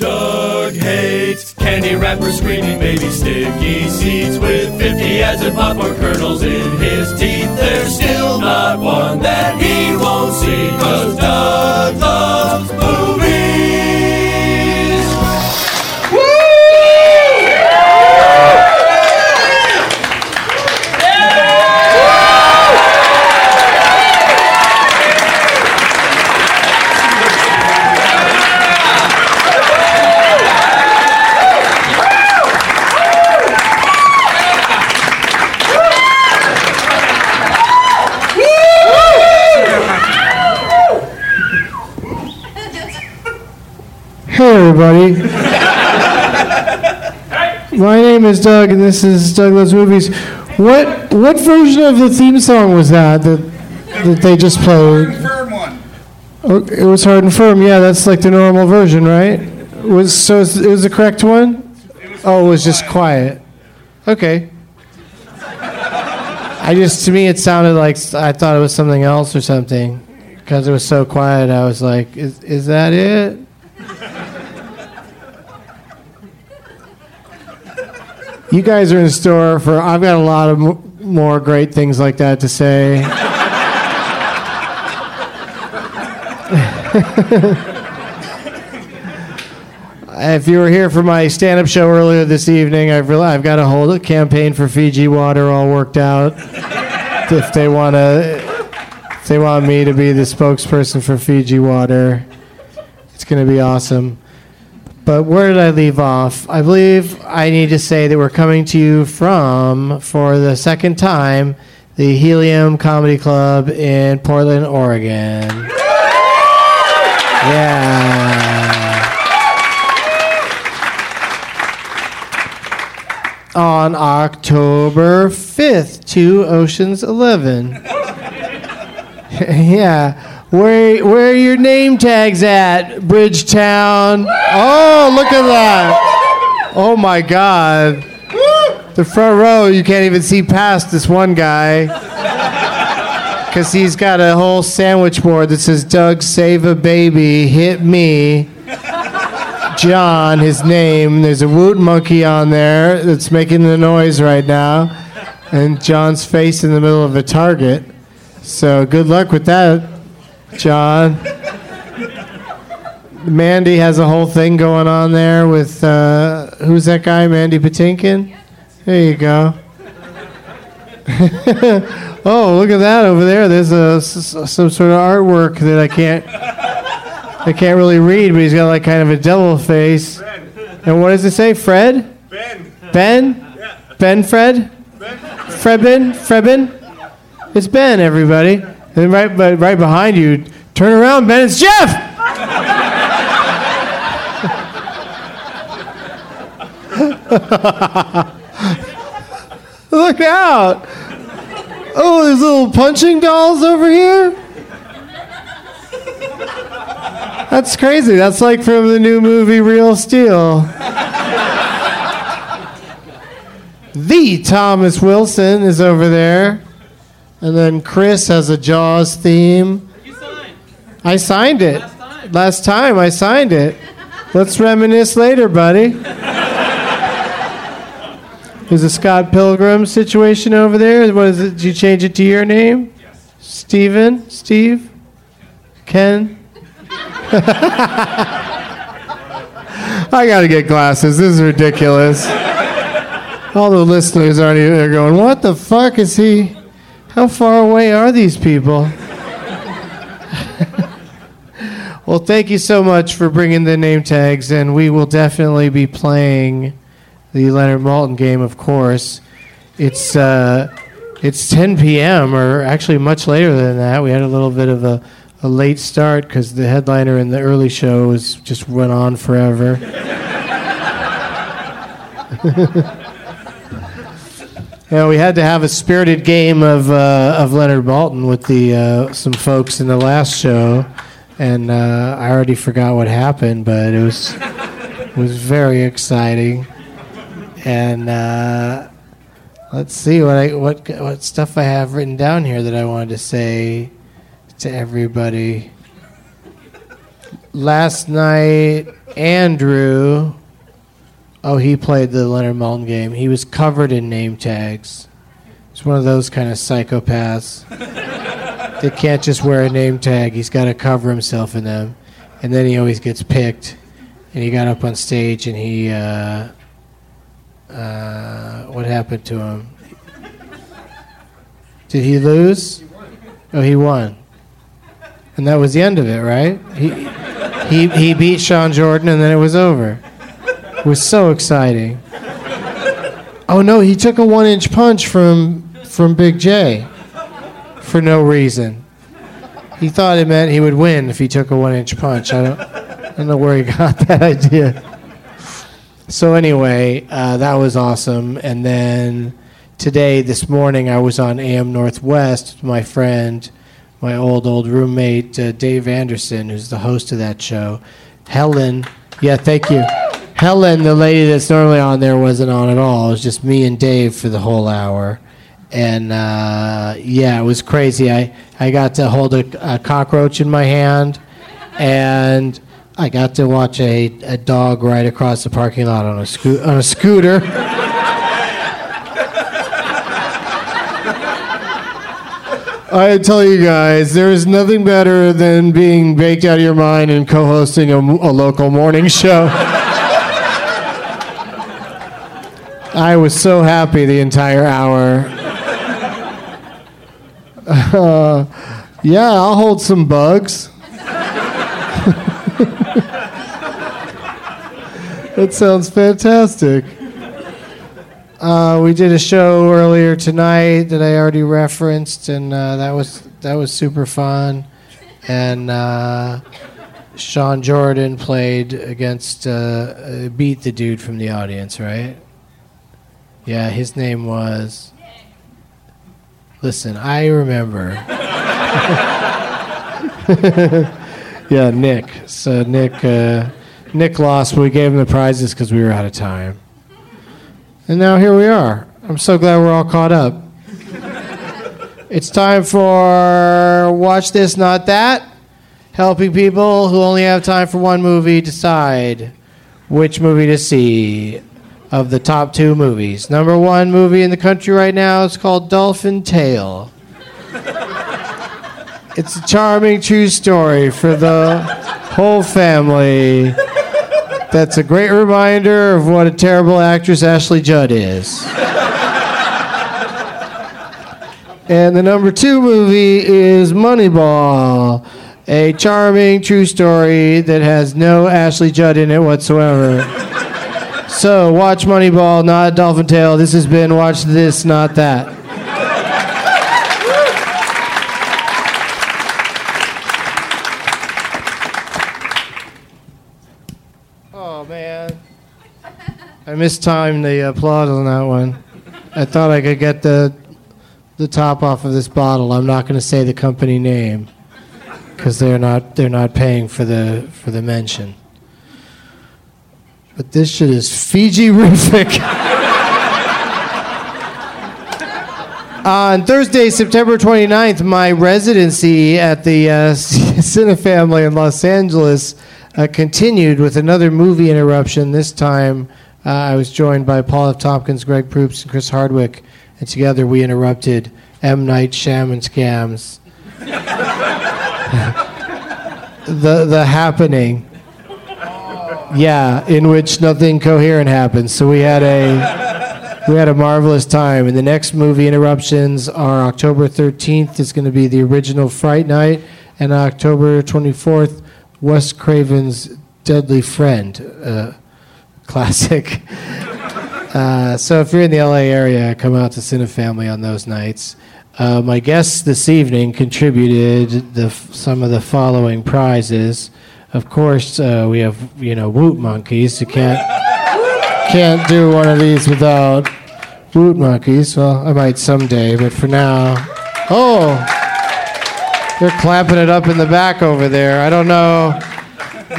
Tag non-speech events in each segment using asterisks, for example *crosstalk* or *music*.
Doug hates candy wrappers, screaming baby sticky seeds with 50 as in popcorn kernels in his teeth. There's still not one that he won't see, cause Doug loves Hey, everybody. My name is Doug, and this is Doug Loves Movies. What what version of the theme song was that that, that they just played? Hard and Firm one. Oh, it was hard and firm. Yeah, that's like the normal version, right? Was so it was the correct one? Oh, it was just quiet. Okay. I just to me it sounded like I thought it was something else or something because it was so quiet. I was like, is is that it? You guys are in store for. I've got a lot of m- more great things like that to say. *laughs* if you were here for my stand-up show earlier this evening, I've realized I've got a whole campaign for Fiji water all worked out. if they want to, if they want me to be the spokesperson for Fiji water, it's going to be awesome. But where did I leave off? I believe I need to say that we're coming to you from, for the second time, the Helium Comedy Club in Portland, Oregon. Yeah. On October 5th, to Ocean's 11. *laughs* yeah. Where where are your name tags at, Bridgetown? Oh, look at that! Oh my God! The front row, you can't even see past this one guy because he's got a whole sandwich board that says "Doug, save a baby, hit me." John, his name. There's a woot monkey on there that's making the noise right now, and John's face in the middle of a target. So good luck with that, John. Mandy has a whole thing going on there with uh, who's that guy? Mandy Patinkin. There you go. *laughs* oh, look at that over there. There's a some sort of artwork that I can't I can't really read, but he's got like kind of a devil face. And what does it say? Fred? Ben. Ben? Yeah. Ben Fred? Fred Ben. Fredben? Fredben? It's Ben, everybody. And right, but right behind you, turn around, Ben. It's Jeff. *laughs* Look out! Oh, there's little punching dolls over here. That's crazy. That's like from the new movie Real Steel. the Thomas Wilson is over there. And then Chris has a Jaws theme. I signed it. Last time. Last time I signed it. Let's reminisce later, buddy. There's a Scott Pilgrim situation over there. What is it? Did you change it to your name? Yes. Steven? Steve? Ken? I gotta get glasses. This is ridiculous. All the listeners aren't even going, what the fuck is he? How far away are these people? well, thank you so much for bringing the name tags, and we will definitely be playing the Leonard Maltin game, of course. It's uh, it's 10 p.m. or actually much later than that. We had a little bit of a, a late start because the headliner in the early show was just went on forever. *laughs* Yeah, we had to have a spirited game of uh, of Leonard Maltin with the uh, some folks in the last show, and uh, I already forgot what happened, but it was was very exciting. And uh, let's see what I what what stuff I have written down here that I wanted to say to everybody. Last night, Andrew Oh, he played the Leonard Maltin game. He was covered in name tags. He's one of those kind of psychopaths *laughs* that can't just wear a name tag. He's got to cover himself in them. And then he always gets picked. And he got up on stage and he. Uh, uh, what happened to him? Did he lose? Oh, he won. And that was the end of it, right? He, he, he beat Sean Jordan and then it was over was so exciting. Oh no, he took a one inch punch from from Big J for no reason. He thought it meant he would win if he took a one inch punch. I don't, I don't know where he *laughs* got that idea. So anyway, uh, that was awesome. And then today, this morning, I was on AM Northwest with my friend, my old old roommate uh, Dave Anderson, who's the host of that show. Helen, yeah, thank you. Helen, the lady that's normally on there, wasn't on at all. It was just me and Dave for the whole hour. And uh, yeah, it was crazy. I, I got to hold a, a, cockroach in my hand, and I got to watch a, a dog ride across the parking lot on a, sco- on a scooter. *laughs* I tell you guys, there is nothing better than being baked out of your mind and co hosting a, a local morning show. *laughs* I was so happy the entire hour. Uh, yeah, I'll hold some bugs. *laughs* that sounds fantastic. Uh, we did a show earlier tonight that I already referenced, and uh, that was that was super fun. And uh, Sean Jordan played against uh, beat the dude from the audience, right? Yeah, his name was. Listen, I remember. *laughs* yeah, Nick. So Nick, uh, Nick lost, but we gave him the prizes because we were out of time. And now here we are. I'm so glad we're all caught up. it's time for Watch This, Not That, helping people who only have time for one movie decide which movie to see of the top two movies. Number one movie in the country right now is called Dolphin Tale. It's a charming true story for the whole family. That's a great reminder of what a terrible actress Ashley Judd is. and the number two movie is Moneyball, a charming true story that has no Ashley Judd in it whatsoever. So watch Moneyball, not Dolphin Tale. This has been Watch This, Not That. Oh man, I mistimed the applause on that one. I thought I could get the the top off of this bottle. I'm not going to say the company name because they're not they're not paying for the for the mention. But this shit is Fiji-rific. *laughs* On Thursday, September 29th, my residency at the uh, *laughs* Cinefamily in Los Angeles uh, continued with another movie interruption. This time, uh, I was joined by Paul F. Tompkins, Greg Proops, and Chris Hardwick, and together we interrupted M. Night Shyamalan Scams. *laughs* the the happening. Yeah, in which nothing coherent happens. So we had a we had a marvelous time. And the next movie interruptions are October 13th is going to be the original Fright Night, and October 24th, Wes Craven's Deadly Friend, uh, classic. *laughs* Uh, so if you're in the LA area, come out to Cinefamily on those nights. Uh, my guests this evening contributed the, some of the following prizes. Of course, uh, we have you know Woot Monkeys. You can't can't do one of these without Woot Monkeys. Well, I might someday, but for now, oh, they're clamping it up in the back over there. I don't know.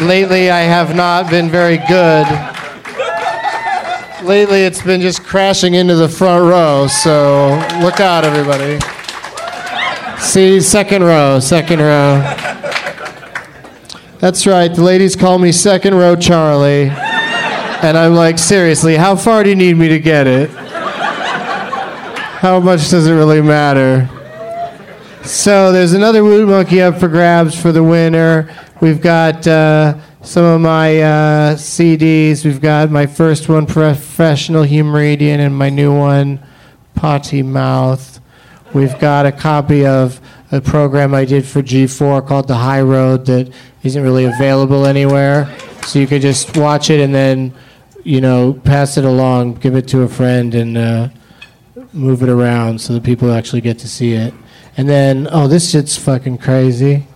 Lately, I have not been very good. Lately, it's been just crashing into the front row, so look out, everybody. See, second row, second row. That's right, the ladies call me second row Charlie. And I'm like, seriously, how far do you need me to get it? How much does it really matter? So there's another Woot Monkey up for grabs for the winner. We've got uh, some of my uh, CDs. We've got my first one, Professional Humoredian, and my new one, Potty Mouth. We've got a copy of a program I did for G4 called The High Road that isn't really available anywhere. So you could just watch it and then, you know, pass it along, give it to a friend, and uh, move it around so that people actually get to see it. And then, oh, this shit's fucking crazy.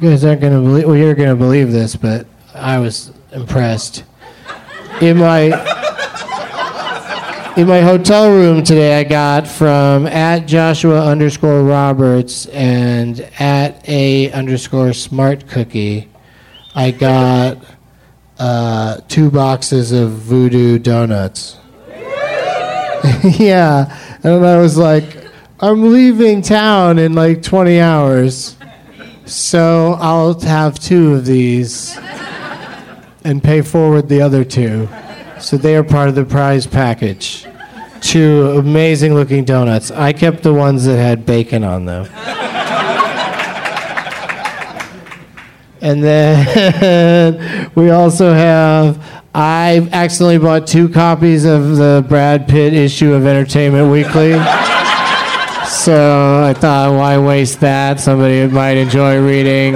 You guys aren't gonna believe. Well, you're gonna believe this, but I was impressed. In my in my hotel room today, I got from at Joshua underscore Roberts and at a underscore Smart Cookie. I got uh, two boxes of Voodoo donuts. *laughs* yeah, and I was like, I'm leaving town in like 20 hours, so I'll have two of these and pay forward the other two. So they are part of the prize package. Two amazing looking donuts. I kept the ones that had bacon on them. And then *laughs* we also have, I accidentally bought two copies of the Brad Pitt issue of Entertainment Weekly. So I thought, why waste that? Somebody might enjoy reading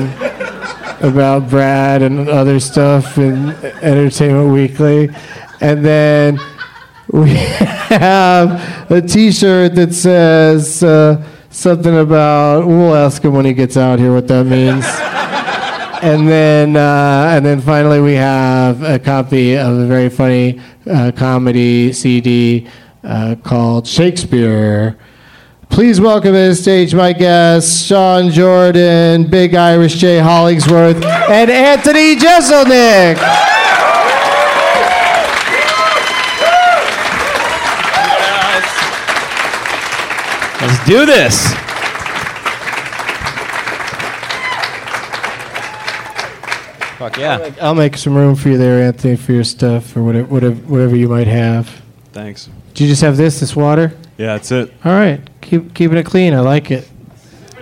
about Brad and other stuff in Entertainment Weekly. And then we *laughs* have a T-shirt that says uh, something about. We'll ask him when he gets out here what that means. *laughs* and then, uh, and then finally, we have a copy of a very funny uh, comedy CD uh, called Shakespeare Please welcome to the stage my guests, Sean Jordan, Big Irish J. Hollingsworth, and Anthony Jeselnik. Let's do this. Fuck yeah. I'll make some room for you there, Anthony, for your stuff or whatever, whatever, whatever you might have. Thanks. Do you just have this, this water? Yeah, that's it. All right, keep keeping it clean. I like it.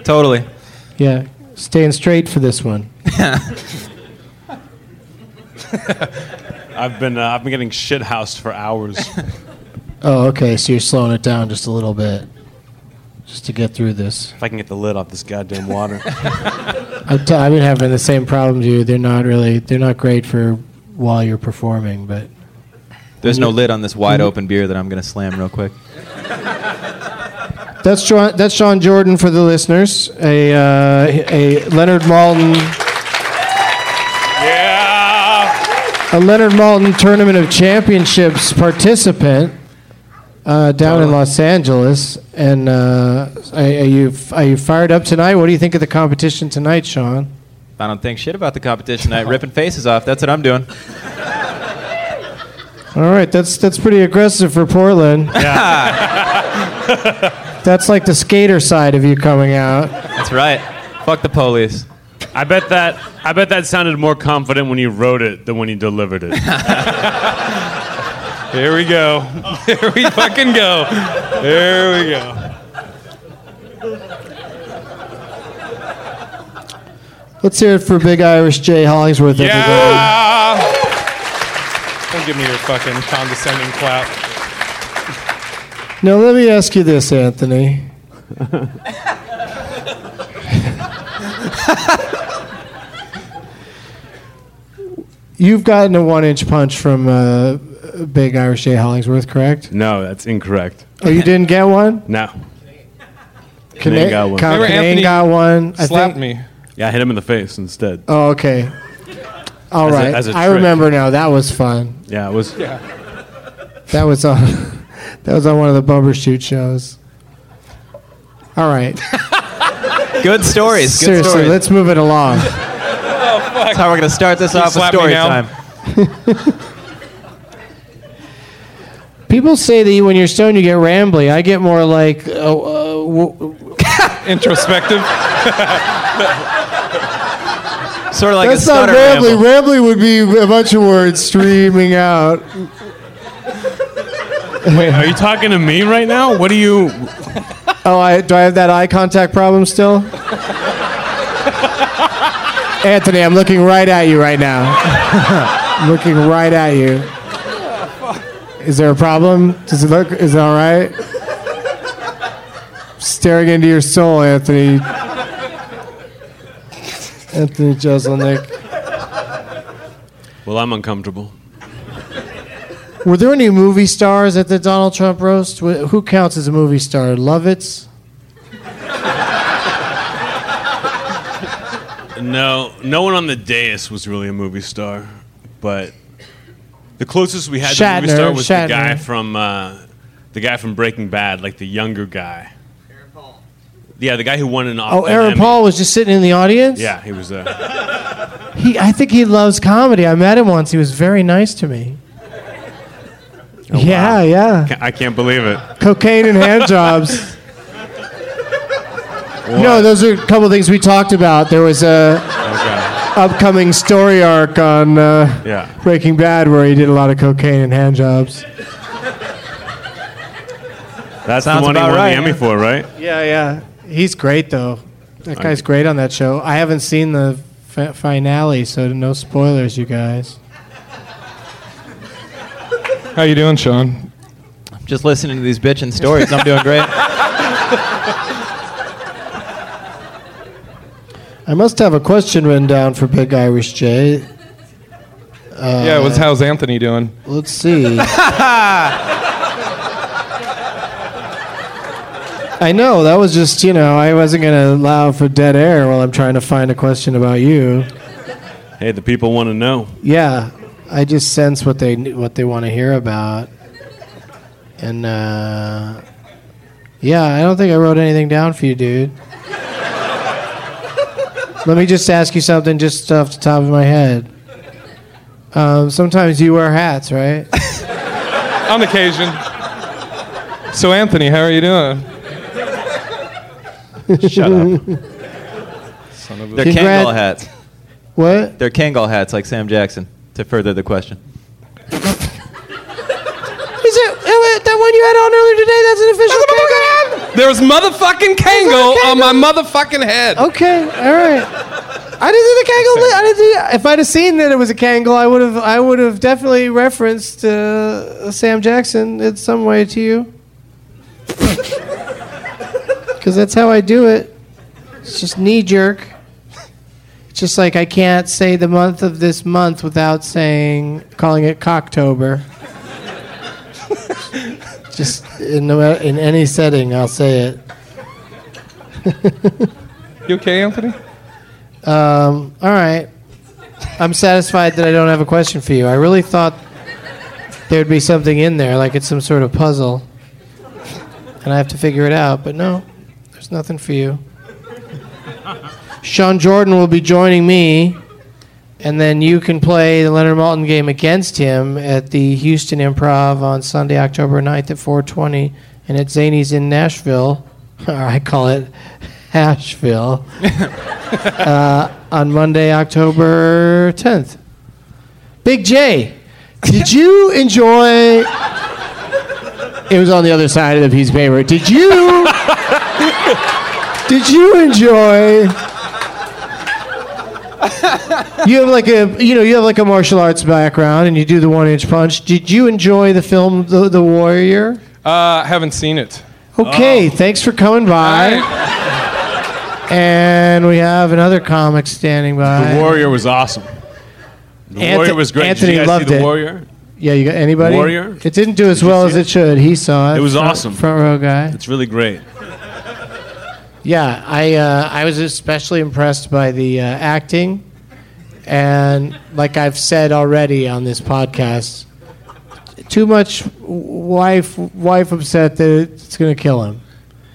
Totally. Yeah, staying straight for this one. *laughs* I've been uh, I've been getting shit housed for hours. *laughs* Oh, okay. So you're slowing it down just a little bit, just to get through this. if I can get the lid off this goddamn water. *laughs* I've, t- I've been having the same problem, dude. They're not really, they're not great for while you're performing, but There's no lid on this wide open beer that I'm going to slam real quick. that's Sean, that's Sean Jordan for the listeners. A uh, a Leonard Maltin, yeah. a Leonard Maltin Tournament of Championships participant uh, down in Los Angeles. And uh, are, are you are you fired up tonight? What do you think of the competition tonight, Sean? I don't think shit about the competition tonight. Ripping faces off. That's what I'm doing. All right, that's that's pretty aggressive for Portland. *laughs* *laughs* that's like the skater side of you coming out. That's right. Fuck the police. I bet that I bet that sounded more confident when you wrote it than when you delivered it. *laughs* Here we go. *laughs* Here we fucking go. Here we go. Let's hear it for Big Irish J Hollingsworth. everybody. Yeah. Don't give me your fucking condescending clap. Now let me ask you this, Anthony. *laughs* You've gotten a one-inch punch from uh, Big Irish J Hollingsworth, correct? No, that's incorrect. Oh, you didn't get one? No. Cana- got one. Con- Remember Canaan Anthony got one. I Slapped think- me. Yeah, I hit him in the face instead. Oh, okay. All As a- right. as a I trick. remember now. That was fun. Yeah, it was. That was on. *laughs* that was on one of the Bumbershoot shows. All right. *laughs* Good stories. Good Seriously, stories. let's move it along. *laughs* Oh, that's how we're going to start this off with slap me story now? time. People say that when you're stoned, you get rambly. I get more like. Uh, uh, w- *laughs* Introspective. *laughs* Sort of like that's a not stutter rambly. ramble. Rambly would be a bunch of words streaming out. Wait, are you talking to me right now? What do you? *laughs* Oh, I, do I have that eye contact problem still? Anthony, I'm looking right at you right now. I'm looking right at you. Is there a problem? Does it look? Is it all right? Staring into your soul, Anthony. Anthony Jeselnik. Well, I'm uncomfortable. Were there any movie stars at the Donald Trump roast? Who counts as a movie star? Lovitz? No, no one on the dais was really a movie star, but the closest we had to movie star was Shatner. the guy from uh, the guy from Breaking Bad, like the younger guy. Aaron Paul. Yeah, the guy who won an. Oh, Aaron Emmy. Paul was just sitting in the audience? Yeah, he was uh, there. *laughs* He, I think he loves comedy. I met him once. He was very nice to me. yeah, yeah. I can't believe it. Cocaine and hand jobs. *laughs* No, those are a couple things we talked about. There was a Okay. Upcoming story arc on uh, Yeah. Breaking Bad where he did a lot of cocaine and hand jobs. That's Sounds the one he won right, the Emmy yeah. for, right? Yeah, yeah. He's great though. That guy's great on that show. I haven't seen the fi- finale, so no spoilers, you guys. How you doing, Sean? I'm just listening to these bitchin' stories. I'm doing great. *laughs* I must have a question written down for Big Irish J. yeah, it was how's Anthony doing? Let's see. *laughs* I know that was just you know I wasn't gonna allow for dead air while I'm trying to find a question about you. Hey, the people want to know. Yeah, I just sense what they what they want to hear about, and uh, Yeah, I don't think I wrote anything down for you, dude. Let me just ask you something just off the top of my head. Um, sometimes you wear hats, right? *laughs* On occasion. So, Anthony, how are you doing? Shut up. They're Congrat- Kangol hats. What? They're Kangol hats like Sam Jackson. To further the question. Is it that one you had on earlier today? That's an official Kangol? There was motherfucking Kango on my motherfucking head. Okay, all right. I didn't see the Kangol. li- I didn't see. If I'd have seen that it was a Kangol, I would have. I would have definitely referenced uh, Sam Jackson in some way to you. *laughs* Because that's how I do it. It's just knee jerk. It's just like I can't say the month of this month without saying calling it Cocktober. Just in, no- in any setting, I'll say it. You okay, Anthony? Um, all right. I'm satisfied that I don't have a question for you. I really thought there'd be something in there, like it's some sort of puzzle. And I have to figure it out, but no, there's nothing for you. Sean Jordan will be joining me, and then you can play the Leonard Maltin game against him at the Houston Improv on Sunday, October 9th at 420, and at Zanies in Nashville. *laughs* Or I call it Asheville *laughs* uh, on Monday, October 10th. Big J, did you enjoy? It was on the other side of the piece of paper. Did you? *laughs* did you enjoy? *laughs* You have like a you know you have like a martial arts background and you do the one inch punch. Did you enjoy the film The, the Warrior? Uh, haven't seen it. Okay, thanks for coming by. And we have another comic standing by. The Warrior was awesome. The Anth- Warrior was great. Anthony Did you guys loved see The it. Warrior? Yeah, you got anybody? Warrior? It didn't do as Did well as it? it should. He saw it. It was Front- awesome. Front row guy. It's really great. Yeah, I uh, I was especially impressed by the uh, acting, and like I've said already on this podcast, too much wife wife upset that it's going to kill him.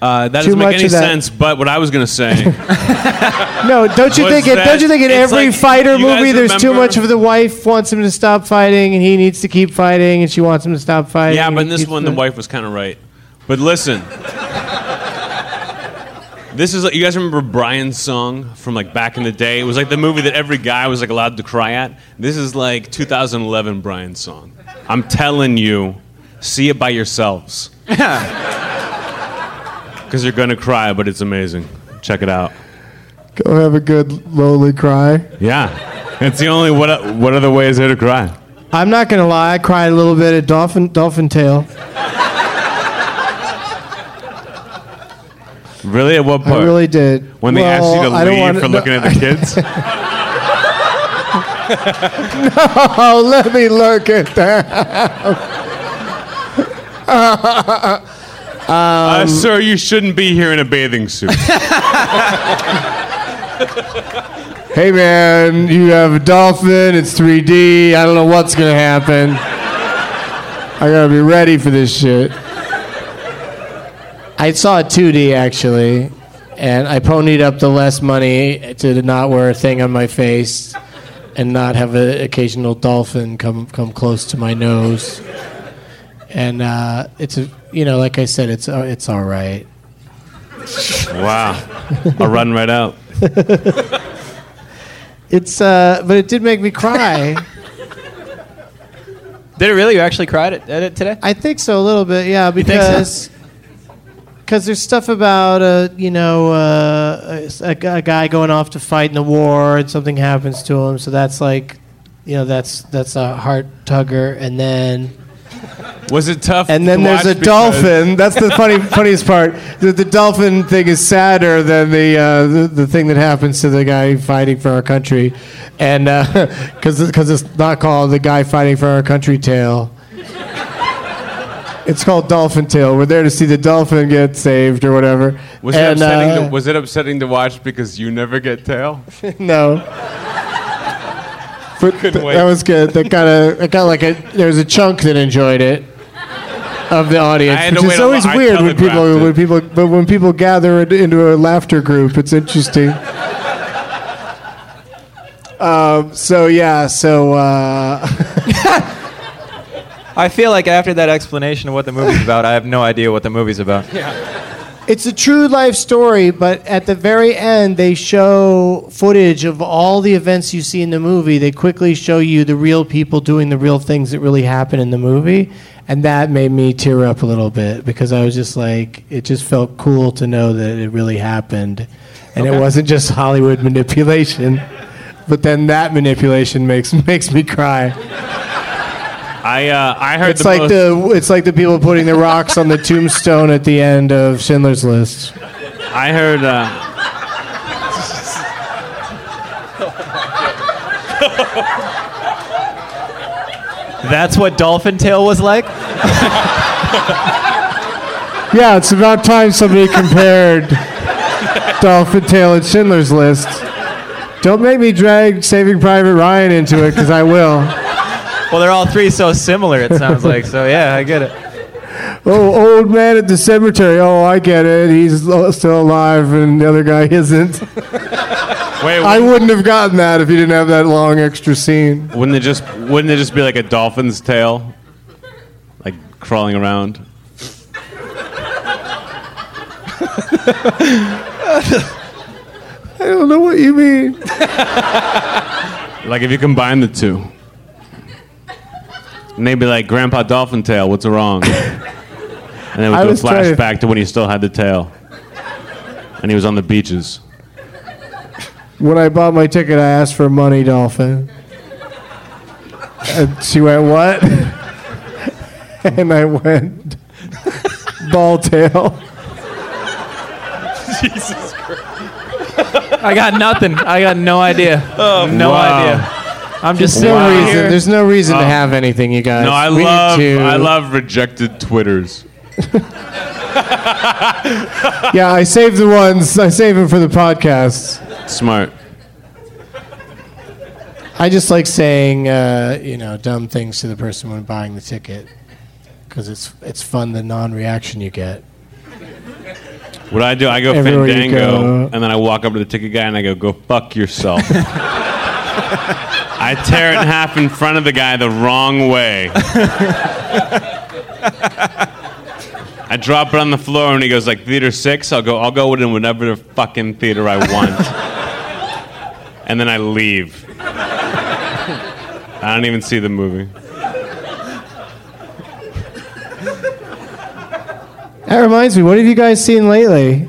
Uh, that Too doesn't make much any of that- sense. But what I was going to say, *laughs* No, don't you Was think? It, that- don't you think in it's every like- fighter you guys movie, there's too remember- much of the wife wants him to stop fighting, and he needs to keep fighting, and she wants him to stop fighting. yeah, and but in he this keeps one, the fighting. wife was kind of right. But listen, this is you guys remember Brian's song from like back in the day? It was like the movie that every guy was like allowed to cry at. This is like 2011 Brian's song. I'm telling you, see it by yourselves. *laughs* Because you're gonna cry, but it's amazing. Check it out. Go have a good lonely cry. Yeah, it's the only what what other way is there to cry? I'm not gonna lie, I cried a little bit at Dolphin Dolphin Tale. Really? At what point? I really did. when they asked you to I leave wanna- for no, looking at the kids? *laughs* no, let me lurk it down. uh, sir, you shouldn't be here in a bathing suit. *laughs* Hey man, you have a dolphin. It's 3D. I don't know what's gonna happen. I gotta be ready for this shit. I saw it 2D actually, and I ponied up the less money to not wear a thing on my face, and not have an occasional dolphin come come close to my nose. And uh, it's a, you know, like I said, it's uh, it's all right. wow. I'll run right out. *laughs* It's uh, but it did make me cry. *laughs* Did it really? You actually cried at, at it today? I think so a little bit, yeah, think so? because because there's stuff about uh, you know uh, a, a guy going off to fight in the war and something happens to him, so that's like you know that's that's a heart tugger, and then Was it tough? and then to there's a dolphin. That's the funny *laughs* funniest part. The, the dolphin thing is sadder than the, uh, the the thing that happens to the guy fighting for our country, and *laughs* because because it's not called the guy fighting for our country tale. It's called Dolphin Tale. We're there to see the dolphin get saved or whatever. Was it, upsetting uh, to, was it upsetting to watch because you never get tail? *laughs* no. *laughs* But th- that was good. That kind of, it got like a. There was a chunk that enjoyed it. of the audience. I had to which is always weird when people it. when people but when people gather into a laughter group, it's interesting. *laughs* um, so yeah, so uh, I feel like after that explanation of what the movie's about, I have no idea what the movie's about. it's a true life story. But at the very end, they show footage of all the events you see in the movie. They quickly show you the real people doing the real things that really happen in the movie. And that made me tear up a little bit because I was just like, it just felt cool to know that it really happened. And it wasn't just Hollywood manipulation. But then that manipulation makes *laughs* makes me cry. I uh, I heard It's the like most- the it's like the people putting the rocks on the tombstone at the end of Schindler's List. I heard. Uh, That's what Dolphin Tale was like? Yeah, it's about time somebody compared Dolphin Tale and Schindler's List. Don't make me drag Saving Private Ryan into it, because I will. Well, they're all three so similar, it sounds like. So, yeah, I get it. Oh, old man at the cemetery. Oh, I get it. He's still alive, and the other guy isn't. *laughs* wait, I wouldn't have gotten that if you didn't have that long extra scene. wouldn't it just wouldn't it just be like a dolphin's tail, like crawling around? *laughs* I don't know what you mean. Like if you combine the two. And they'd be like, Grandpa Dolphin Tail, what's wrong? *laughs* And then I we do a was trying to- flashback to when he still had the tail. And he was on the beaches. When I bought my ticket, I asked for money, Dolphin. And she went, What? *laughs* and I went, *laughs* Ball tail. Jesus Christ. I got nothing. I got no idea. Oh, no wow. idea. I'm just There's no sitting reason. There's no reason to Oh. have anything, you guys. No, I We love to- I love rejected Twitters. *laughs* Yeah, I save the ones. I save them for the podcast. Smart. I just like saying, uh, you know, dumb things to the person when buying the ticket, because it's it's fun the non-reaction you get. What I do, I go Everywhere Fandango, go. and then I walk up to the ticket guy and I go, "Go fuck yourself." *laughs* *laughs* I tear it in half in front of the guy the wrong way. I drop it on the floor and he goes like theater six. I'll go. I'll go in whatever fucking theater I want, and then I leave. I don't even see the movie. That reminds me. What have you guys seen lately?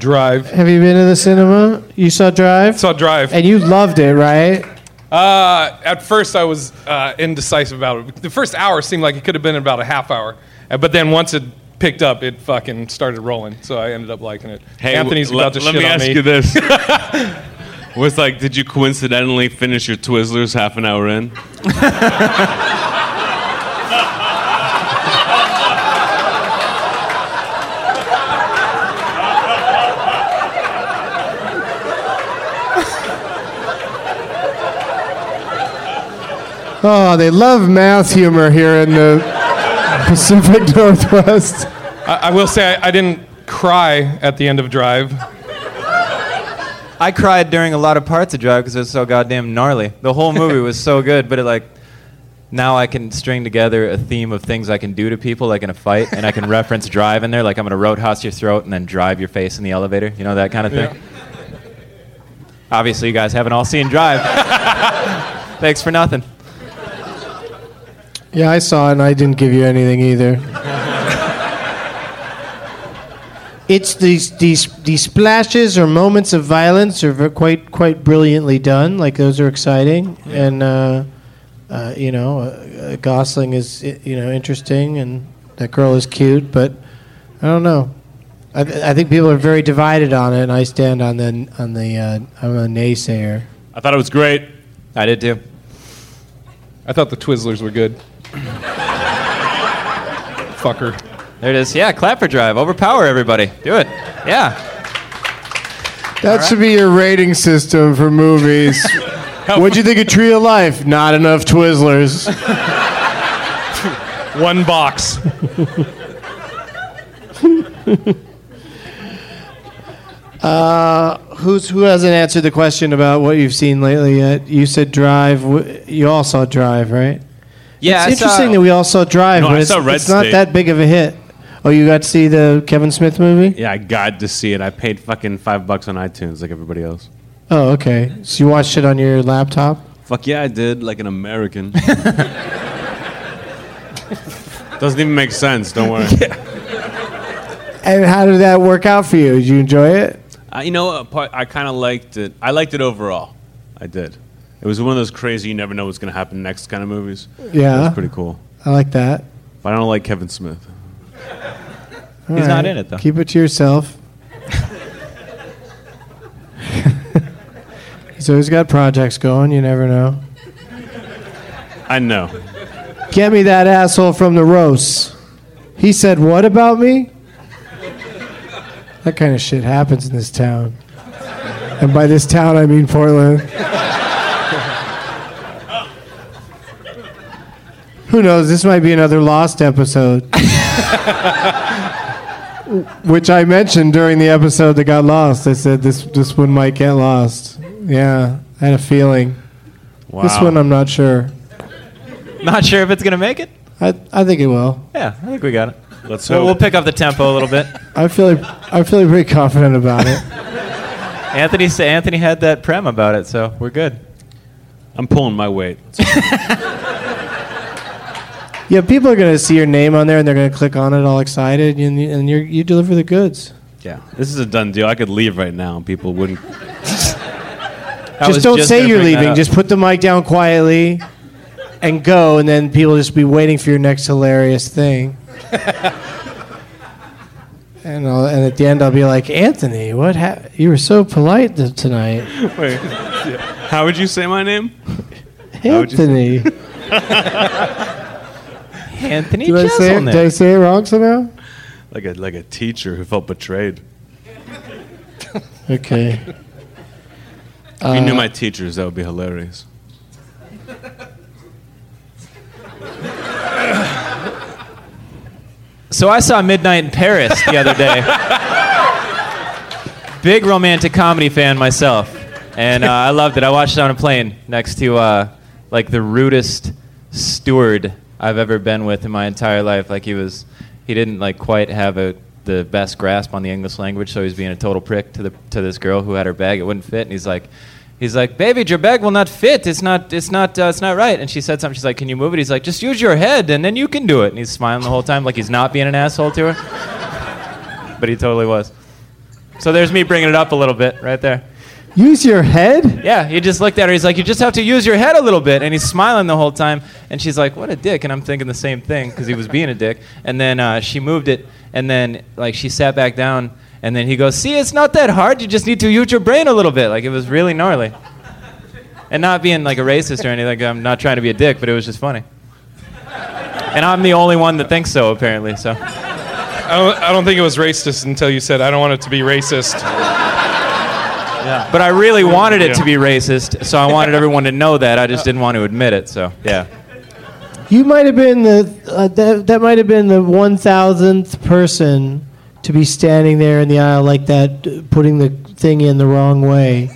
Drive. Have you been to the cinema? You saw Drive, Saw Drive. and you loved it, right? Uh, at first, I was uh, indecisive about it. The first hour seemed like it could have been about a half hour, Uh, but then once it picked up, it fucking started rolling. So I ended up liking it. Hey, Anthony's w- about to let, shit me on ask me. you this. *laughs* Was like, did you coincidentally finish your Twizzlers half an hour in? *laughs* Oh, they love math humor here in the Pacific Northwest. I, I will say I, I didn't cry at the end of Drive. I cried during a lot of parts of Drive because it was so goddamn gnarly. The whole movie was so good, but it like now I can string together a theme of things I can do to people, like in a fight, and I can reference Drive in there, like I'm gonna roadhouse your throat and then drive your face in the elevator. You know that kind of thing. Obviously, you guys haven't all seen Drive. *laughs* Thanks for nothing. Yeah, I saw it, and I didn't give you anything either. it's these these these splashes or moments of violence are quite quite brilliantly done. Like those are exciting, and uh, uh, you know, uh, uh, Gosling is you know interesting, and that girl is cute. But I don't know. I, th- I think people are very divided on it, and I stand on the on the uh, I'm a naysayer. I thought it was great. I did too. I thought the Twizzlers were good. Fucker. There it is. Yeah, clap for Drive. Overpower everybody. Do it. Yeah. That should be your rating system for movies. *laughs* What'd you think of Tree of Life? Not enough Twizzlers. *laughs* One box. *laughs* Uh, who's who hasn't answered the question about what you've seen lately yet? You said Drive. You all saw Drive, right? Yeah, it's I interesting saw, that we all saw Drive, No, but I it's, saw Red it's not State. that big of a hit. Oh, you got to see the Kevin Smith movie? Yeah, I got to see it. I paid fucking five bucks on iTunes like everybody else. Oh, okay. So you watched it on your laptop? Fuck yeah, I did, like an American. *laughs* Doesn't even make sense. Don't worry. *laughs* And how did that work out for you? Did you enjoy it? Uh, you know, a part, I kind of liked it. I liked it overall. I did. It was one of those crazy, you never know what's going to happen next kind of movies. Yeah. That's pretty cool. I like that. But I don't like Kevin Smith. All He's not in it, though. Keep it to yourself. *laughs* so he's got projects going. You never know. I know. Get me that asshole from the roast. He said what about me? That kind of shit happens in this town. And by this town, I mean Portland. Who knows? This might be another lost episode. Which I mentioned during the episode that got lost. I said this this one might get lost. Yeah, I had a feeling. Wow. This one I'm not sure. Not sure if it's gonna make it. I I think it will. Yeah, I think we got it. Let's We'll, hope. we'll pick up the tempo a little bit. I feel I'm feeling pretty confident about it. Anthony sa- Anthony had that prem about it, so we're good. I'm pulling my weight. *laughs* Yeah, people are gonna see your name on there and they're gonna click on it all excited, and, you- and you you deliver the goods. Yeah, this is a done deal. I could leave right now and people wouldn't. *laughs* Just don't just say you're leaving. Just put the mic down quietly and go, and then people just be waiting for your next hilarious thing. *laughs* and I'll, and at the end, I'll be like, Anthony, what? Ha- you were so polite th- tonight, *laughs* Wait. How would you say my name? Anthony. Anthony Did I, say it, did I say it wrong somehow? Like a like a teacher who felt betrayed. Okay. If you knew my teachers, that would be hilarious. So I saw Midnight in Paris the other day. Big romantic comedy fan myself, and uh, I loved it. I watched it on a plane next to uh, like the rudest steward I've ever been with in my entire life. Like he was, he didn't like quite have a, the best grasp on the English language, so he's being a total prick to the to this girl who had her bag. It wouldn't fit, and he's like. He's like, baby, your bag will not fit. It's not, it's not, uh, it's not right. And she said something. She's like, can you move it? He's like, just use your head, and then you can do it. And he's smiling the whole time, like he's not being an asshole to her. *laughs* But he totally was. So there's me bringing it up a little bit right there. Use your head. Yeah, he just looked at her. He's like, you just have to use your head a little bit. And he's smiling the whole time. And she's like, what a dick. And I'm thinking the same thing because he was being a dick. And then uh, she moved it. And then like she sat back down. And then he goes, see, it's not that hard. You just need to use your brain a little bit. Like it was really gnarly. And not being like a racist or anything. Like, I'm not trying to be a dick, but it was just funny. And I'm the only one that thinks so, apparently. So I don't, I don't think it was racist until you said, I don't want it to be racist. But I really wanted it to be racist, so I wanted everyone to know that. I just didn't want to admit it. So yeah. You might have been the uh, that that might have been the one thousandth person to be standing there in the aisle like that, uh, putting the thing in the wrong way,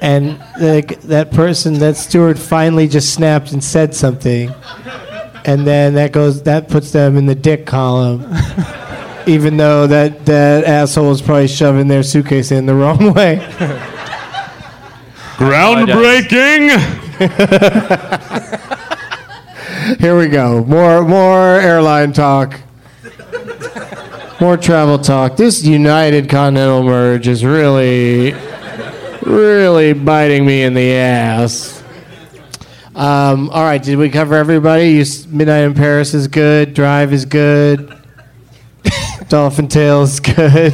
and the, that person, that steward, finally just snapped and said something, and then that goes that puts them in the dick column. *laughs* Even though that, that asshole is probably shoving their suitcase in the wrong *laughs* way. Groundbreaking. *laughs* Here we go. More more airline talk. More travel talk. This United Continental merge is really, really biting me in the ass. Um, all right, did we cover everybody? You, Midnight in Paris is good. Drive is good. Dolphin Tale is *laughs* good.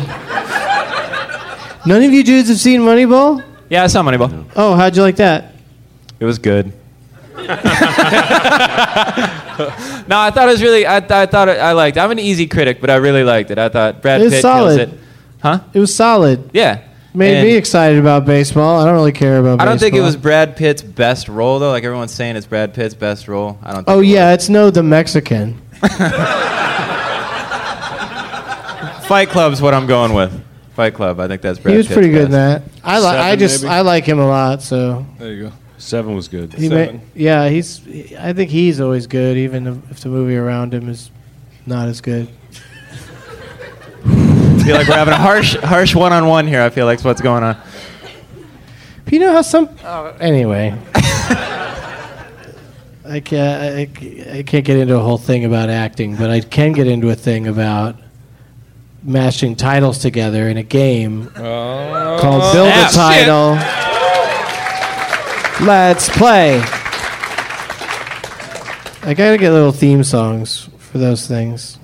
None of you dudes have seen Moneyball? Yeah, I saw Moneyball. Oh, how'd you like that? It was good. *laughs* no, I thought it was really. I, I thought it, I liked. it. I'm an easy critic, but I really liked it. I thought Brad It's Pitt solid. kills it. Huh? It was solid. Yeah. Made And me excited about baseball. I don't really care about. I don't think it was Brad Pitt's best role though. Like everyone's saying, it's Brad Pitt's best role. I don't. Think Oh it yeah, it's no the Mexican. *laughs* Fight Club's what I'm going with. Fight Club. I think that's Brad he was Pitt's pretty good in best. that. I like. I Seven, just maybe? I like him a lot. So There you go. Seven was good. he Seven. may, yeah, he's. I think he's always good, even if, if the movie around him is not as good. I feel like we're having a harsh, harsh one-on-one here. I feel like is what's going on. But you know how some. Oh, anyway. *laughs* I can't, I, I can't get into a whole thing about acting, but I can get into a thing about mashing titles together in a game called Build a snap. Title. Let's play. I gotta get little theme songs for those things.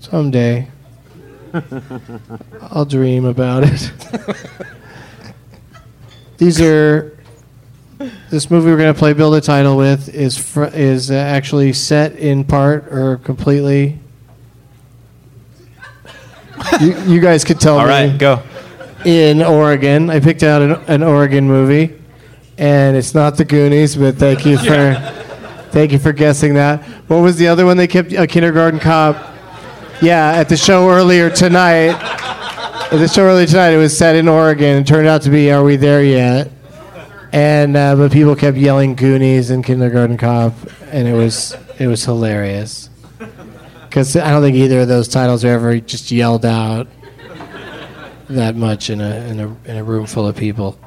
Someday. *laughs* I'll dream about it. These are. This movie we're going to play Build a Title with is fr- is uh, actually set in part or completely. You, you guys could tell All me right, go. in Oregon. I picked out an, an Oregon movie, and it's not the Goonies. But thank you for thank you for guessing that. What was the other one they kept? A Kindergarten Cop. Yeah, at the show earlier tonight. At the show earlier tonight, it was set in Oregon. It turned out to be Are We There Yet? And uh, but people kept yelling Goonies and Kindergarten Cop, and it was it was hilarious. Because I don't think either of those titles are ever just yelled out that much in a in a in a room full of people.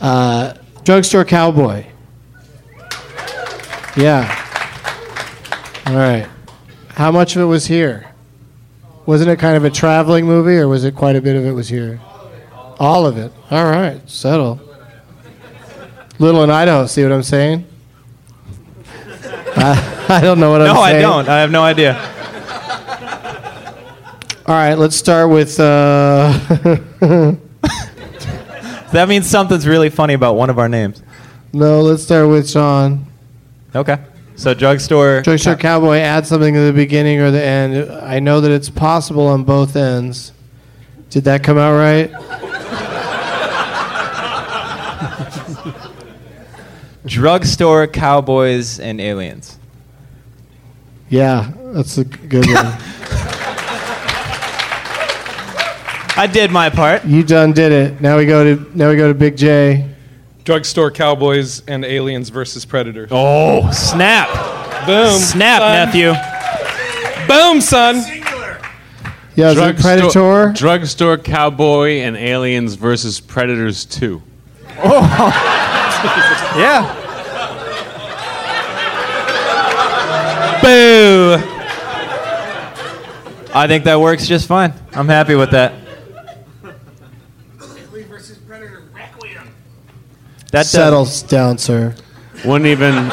Uh, Drugstore Cowboy. Yeah. All right. How much of it was here? Wasn't it kind of a traveling movie, or was it quite a bit of it was here? All of it. All right. Settle. Little in Idaho. See what I'm saying? *laughs* I, I don't know what I'm saying. No, I don't. I have no idea. All right. Let's start with. Uh, *laughs* That means something's really funny about one of our names. no. Let's start with Sean. Okay. So drugstore. Drugstore Cowboy, add something to the beginning or the end. I know that it's possible on both ends. Did that come out right? *laughs* Drugstore cowboys and aliens. Yeah, that's a good one. *laughs* I did my part. you done did it. Now we go to now we go to Big J. Drugstore cowboys and aliens versus predators. Oh, snap. Boom. Snap, son. nephew. Boom, son. Yeah, is it Predator? Drugstore Cowboy and Aliens versus Predators 2. Oh. *laughs* Yeah. Boo. I think that works just fine. I'm happy with that. That does- Settles down, sir. Wouldn't even.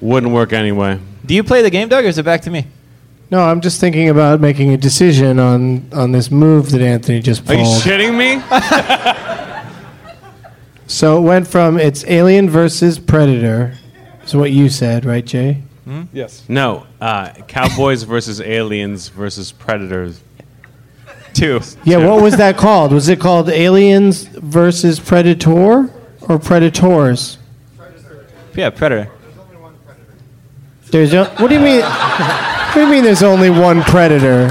Wouldn't work anyway. Do you play the game, Doug, or is it back to me? No, I'm just thinking about making a decision on on this move that Anthony just pulled. Are you shitting me? *laughs* So it went from it's Alien versus Predator. Is what you said, right, Jay? Yes. No. Uh, Cowboys versus Aliens versus Predators. Two. Yeah, what was that called? Was it called Aliens versus Predator or Predators? Yeah, Predator. There's a, what do you mean? what do you mean? There's only one Predator?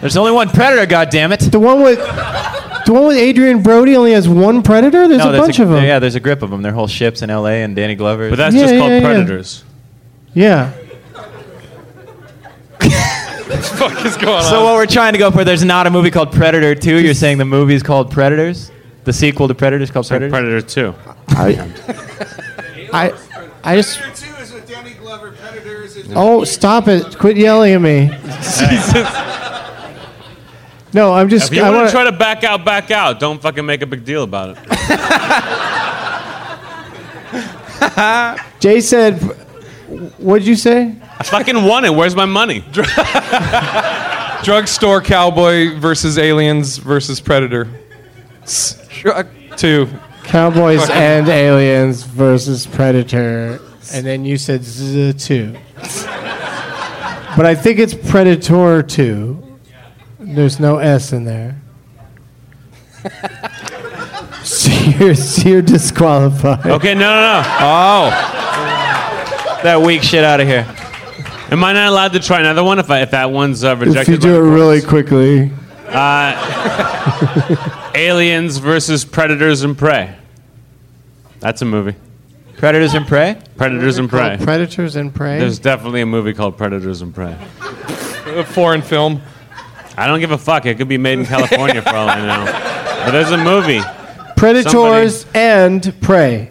There's only one Predator, goddammit. The one with the one with Adrien Brody only has one Predator. There's a there's bunch of them. Yeah, there's a grip of them. Their whole ships in L.A. and Danny Glover. But that's Yeah, just yeah, called yeah. Predators. Yeah. What the fuck is going so on? So what we're trying to go for? There's not a movie called Predator 2. You're saying the movie's called Predators? The sequel to Predators called Like Predators? Predator 2. I *laughs* I just. Oh, stop it! Quit yelling at me. *laughs* No, I'm just. If you I want wanna, to try to back out, back out. Don't fucking make a big deal about it. *laughs* Jay said. What'd you say? I fucking won it. Where's my money? Drugstore cowboy versus aliens versus predator. Drug- Two. Cowboys and aliens versus Predator, and then you said Z two. But I think it's Predator two. There's no S in there. *laughs* so, you're, so you're disqualified. Okay, no, no, no. Oh. That weak shit out of here. Am I not allowed to try another one if, I, if that one's uh, If rejected? you do it really courts? Quickly. Aliens versus Predators and Prey. That's a movie. Predators and Prey? Predators and Prey. Predators and prey. There's definitely a movie called Predators and Prey. A foreign film. I don't give a fuck. It could be made in California for all I know. But there's a movie. Predators and prey.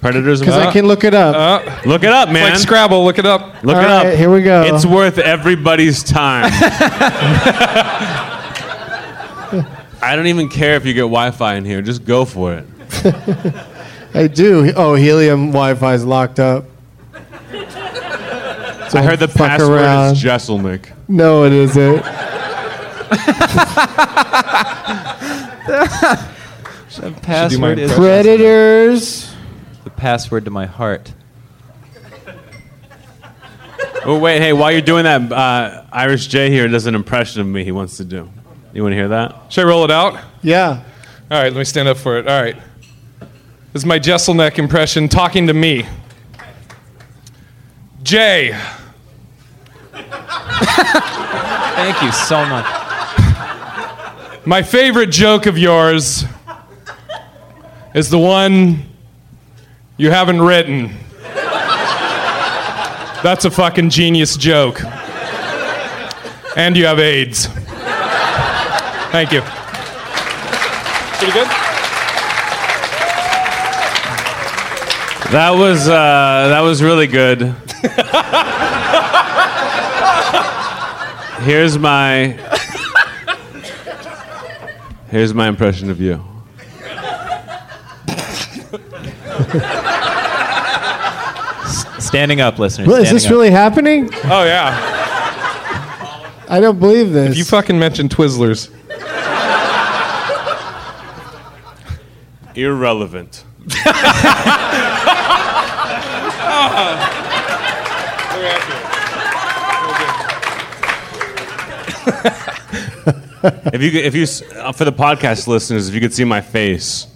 Predators and prey. Because Prey. I can look it up. Uh, Look it up, man. like Scrabble. Look it up. Look All it up. here we go. It's worth everybody's time. *laughs* I don't even care if you get Wi-Fi in here. Just go for it. *laughs* I do. Oh, helium Wi-Fi is locked up. I heard the fuck password around. is Jeselnik. No, it isn't. *laughs* The password is Predators. the password to my heart. Oh wait, hey, while you're doing that, uh, Irish J here does an impression of me. He wants to do. You want to hear that? Should I roll it out? Yeah. All right, let me stand up for it. All right. This is my Jeselnik impression talking to me. Jay, Thank you so much. my favorite joke of yours is the one you haven't written. That's a fucking genius joke. And you have AIDS. Thank you. Pretty good? That was uh, that was really good. here's my here's my impression of you. Standing up, listeners. Well, is standing this up. really happening? Oh, yeah. I don't believe this. You fucking mentioned Twizzlers. Irrelevant. *laughs* if you could, if you uh, for the podcast listeners, if you could see my face,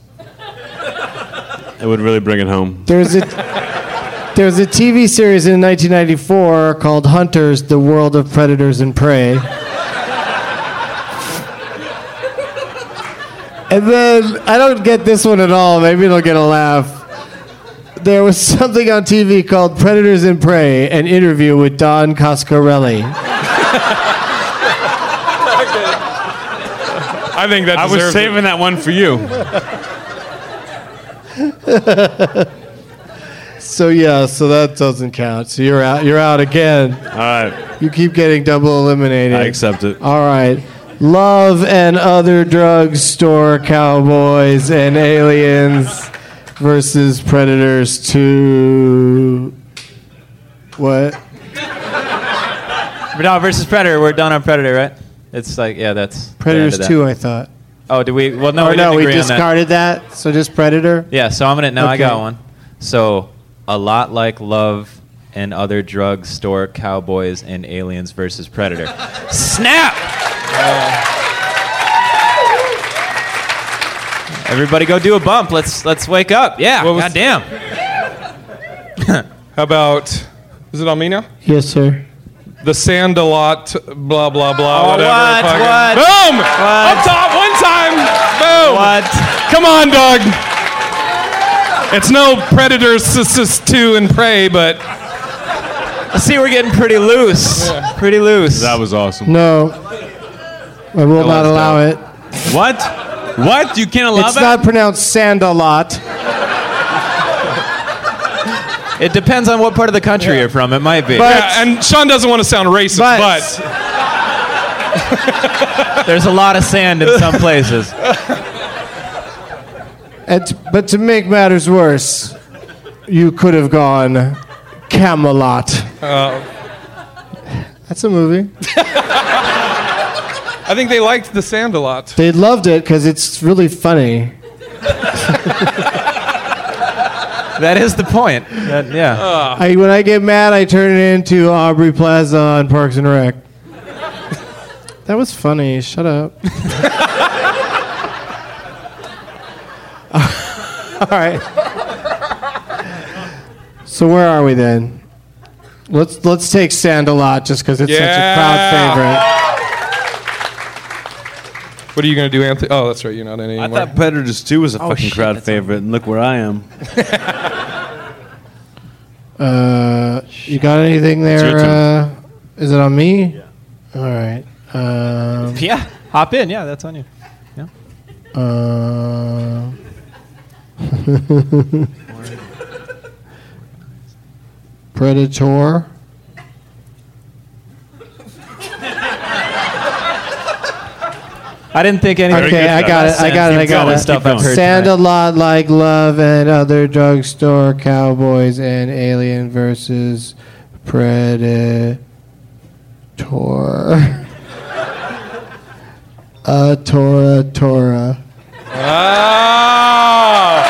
it would really bring it home. There's a there's a TV series in 1994 called Hunters: The World of Predators and Prey. And then I don't get this one at all. Maybe it'll get a laugh. There was something on TV called Predators and Prey, an interview with Don Coscarelli. I think that I was deserves it. saving that one for you. So yeah, so that doesn't count. So you're out. You're out again. All right, You keep getting double eliminated. I accept it. All right. Love and other drugstore cowboys and aliens versus predators 2. What? No, versus Predator. We're done on Predator, right? It's like, yeah, that's. Predators of that. 2, I thought. Oh, did we? Well, no, or we no, we on that. discarded that. So just predator? Yeah, so I'm gonna. Now I got one. So, a lot like Love and other drugstore cowboys and aliens versus Predator. Snap! Everybody, go do a bump. Let's let's wake up. Yeah. What was- Goddamn. *laughs* How about, is it on me now? Yes, sir. The Sandalot, blah, blah, blah, Oh, whatever. what, fucking- what? Boom! What? Up top, one time! Boom! What? Come on, dog! It's no Predators s- s- 2 and Prey, but I see we're getting pretty loose. Pretty loose. That was awesome. No. I will That not allow dope. it. What? What? You can't allow it? It's that? not pronounced Sandalot. It depends on what part of the country you're from. It might be. But- yeah, and Sean doesn't want to sound racist, But- but, *laughs* *laughs* There's a lot of sand in some places. And t- but to make matters worse, you could have gone Camelot. uh, That's a movie. *laughs* I think they liked the Sandalot. They loved it because it's really funny. *laughs* That is the point. That- yeah. Uh, I, when I get mad, I turn it into Aubrey Plaza on Parks and Rec. *laughs* that was funny. Shut up. *laughs* All right. So where are we then? Let's let's take Sandalot just because it's such a crowd crowd What are you gonna do, Anthony? Oh, that's right. You're not in I anymore. thought Predators 2 was a Oh, fucking shit, crowd that's favorite, and look where I am. *laughs* Uh, you got anything your there? Uh, is it on me? Yeah. All right. Um, *laughs* Yeah, hop in. Yeah, that's on you. Yeah. Uh, *laughs* Predator. I didn't think anything. Okay, good I got it. I got it. I got it. stuff Stuff I've heard. Sound a lot like Love and Other Drugstore Cowboys and Alien versus Predator. *laughs* Uh, Tora Tora. Ah,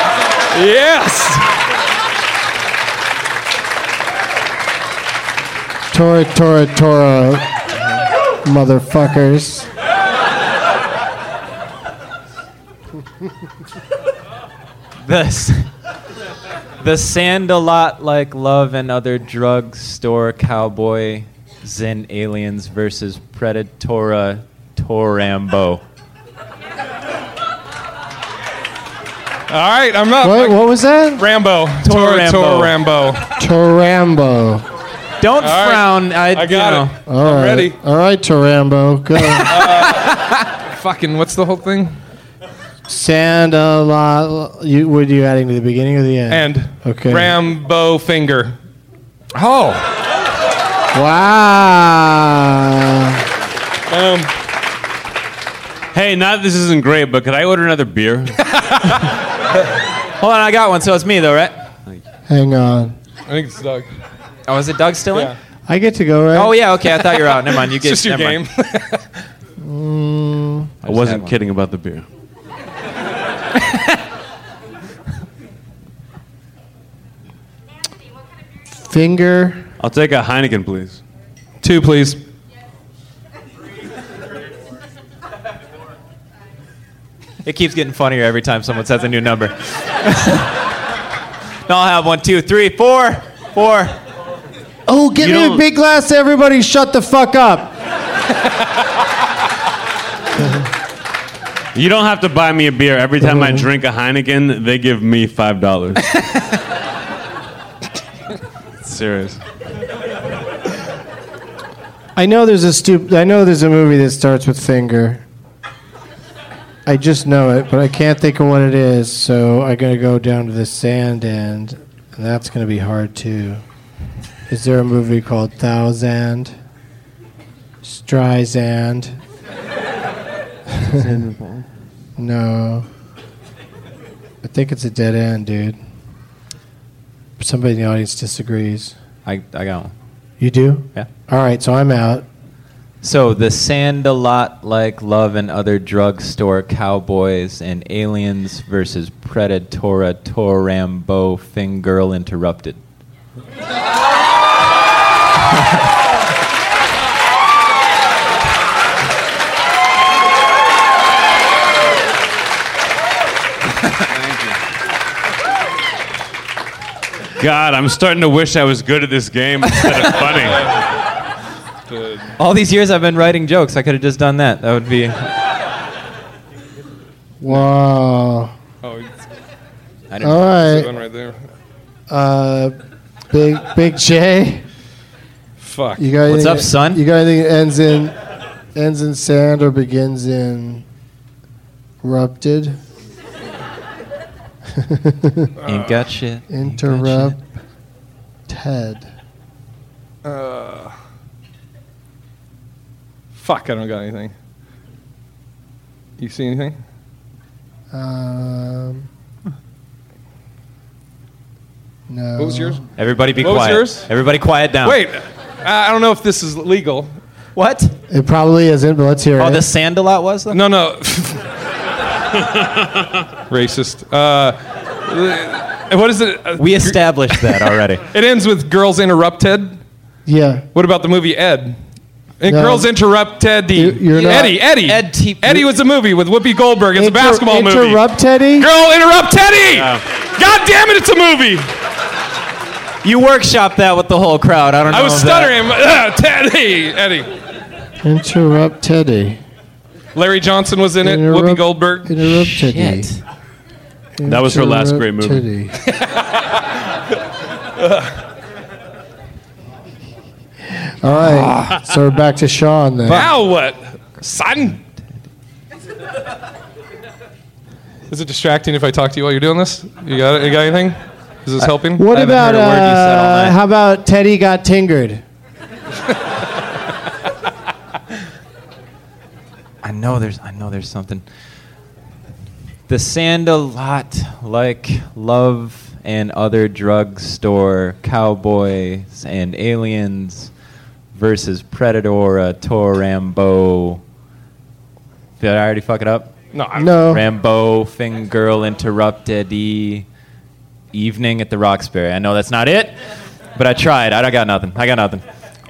yes. Tora Tora Tora. Motherfuckers. This. *laughs* The Sandalot like love and other drugstore cowboy Zen aliens versus Predatora Torambo. All right, I'm up. What, what was that? Rambo. Tor Tor Tor Rambo. Rambo. Torambo. Don't right. frown. I, I got you it. know. All right. ready. All right, Torambo. Go. *laughs* Uh, fucking, what's the whole thing? Sand a lot. You, what are you adding to the beginning or the end? And Okay. Rambo finger. Oh. Wow. Um, Hey, not this isn't great, but could I order another beer? *laughs* Hold on, I got one. So it's me though, right? Hang on. I think it's Doug. Oh, is it Doug still in? Yeah. I get to go, right? Oh yeah, okay. I thought you were out. Never mind. You *laughs* It's get just your never game. *laughs* mind. I wasn't kidding about the beer. *laughs* Finger. I'll take a Heineken, please. Two, please. It keeps getting funnier every time someone says a new number. now *laughs* I'll have one, two, three, four, four. Oh, give You me a don't- big glass. Everybody, shut the fuck up. *laughs* You don't have to buy me a beer. Every time I mm-hmm. drink a Heineken, they give me five dollars. *laughs* Serious. I know there's a stup- I know there's a movie that starts with finger. I just know it, but I can't think of what it is. So I'm gonna go down to the sand end, and that's gonna be hard too. Is there a movie called Thousand? Streisand? *laughs* no. I think it's a dead end, dude. Somebody in the audience disagrees. I, I got one. You do? Yeah. All right, so I'm out. So the Sandalot like love and other drugstore cowboys and aliens versus Predatora Torambo Fingirl interrupted. *laughs* God, I'm starting to wish I was good at this game instead of funny. All these years I've been writing jokes. I could have just done that. That would be. Wow. Oh, it's I didn't. All that right. one right there. Uh, big Big J. Fuck. You got What's anything- up, son? You got anything that ends in ends in sand or begins in rupted? Ain't got shit. Ain't got Interrupt. shit. Ted. Uh, fuck, I don't got anything. You see anything? Um. No. What was yours? Everybody be What was quiet. yours? Everybody quiet down. Wait, I I don't know if this is legal. What? It probably isn't, but let's hear it. Oh, it. the Sandalot was? Though? No, no. *laughs* *laughs* Racist. Uh, what is it? Uh, We established that already. *laughs* It ends with Girls Interrupted. yeah. What about the movie Ed? And No. Girls Interrupted. You- you're not- Eddie, Eddie. Ed T- Eddie was a movie with Whoopi Goldberg. It's a Inter- basketball movie. Interrupt Teddy? Girl Interrupt Teddy! God damn it, it's a movie! You workshop that with the whole crowd. I don't know. I was if that- stuttering. Ah, Teddy, Eddie. Interrupt Teddy. Larry Johnson was in it. Interrupt- Whoopi Goldberg. Interrupt Teddy. Shit. That was her last great movie. Teddy. *laughs* All right, so we're back to Sean then. Now what, son? Is it distracting if I talk to you while you're doing this? You got it? You got anything? Is this helping? What I haven't about heard a word you said all uh, night. how about Teddy got tingered? I know there's I know there's something. The Sandalot like love and other drugstore cowboys and aliens versus Predator Torambo. Did I already fuck it up? No. I'm- No. Rambo, Thing Girl Interrupted E Evening at the Roxbury. I know that's not it, but I tried. I got nothing. I got nothing.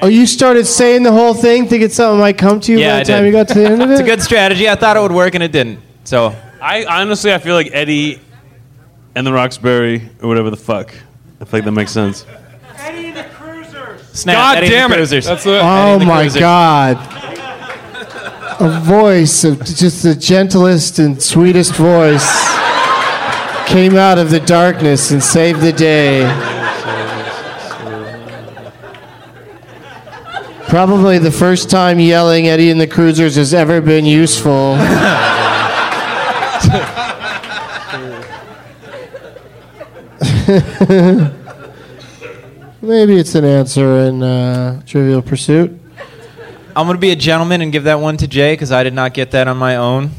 Oh, you started saying the whole thing, thinking something might come to you Yeah, by I the time did. you got to the end of it. It's a good strategy. I thought it would work and it didn't. So I honestly, I feel like Eddie and the Roxbury or whatever the fuck. I feel like that makes sense. snap. God Eddie and the damn it. Cruisers. That's it. Oh and the my Cruisers. God. A voice of just the gentlest and sweetest voice came out of the darkness and saved the day. Probably the first time yelling Eddie and the Cruisers has ever been useful. *laughs* Maybe it's an answer in uh, Trivial Pursuit. I'm gonna be a gentleman and give that one to Jay because I did not get that on my own.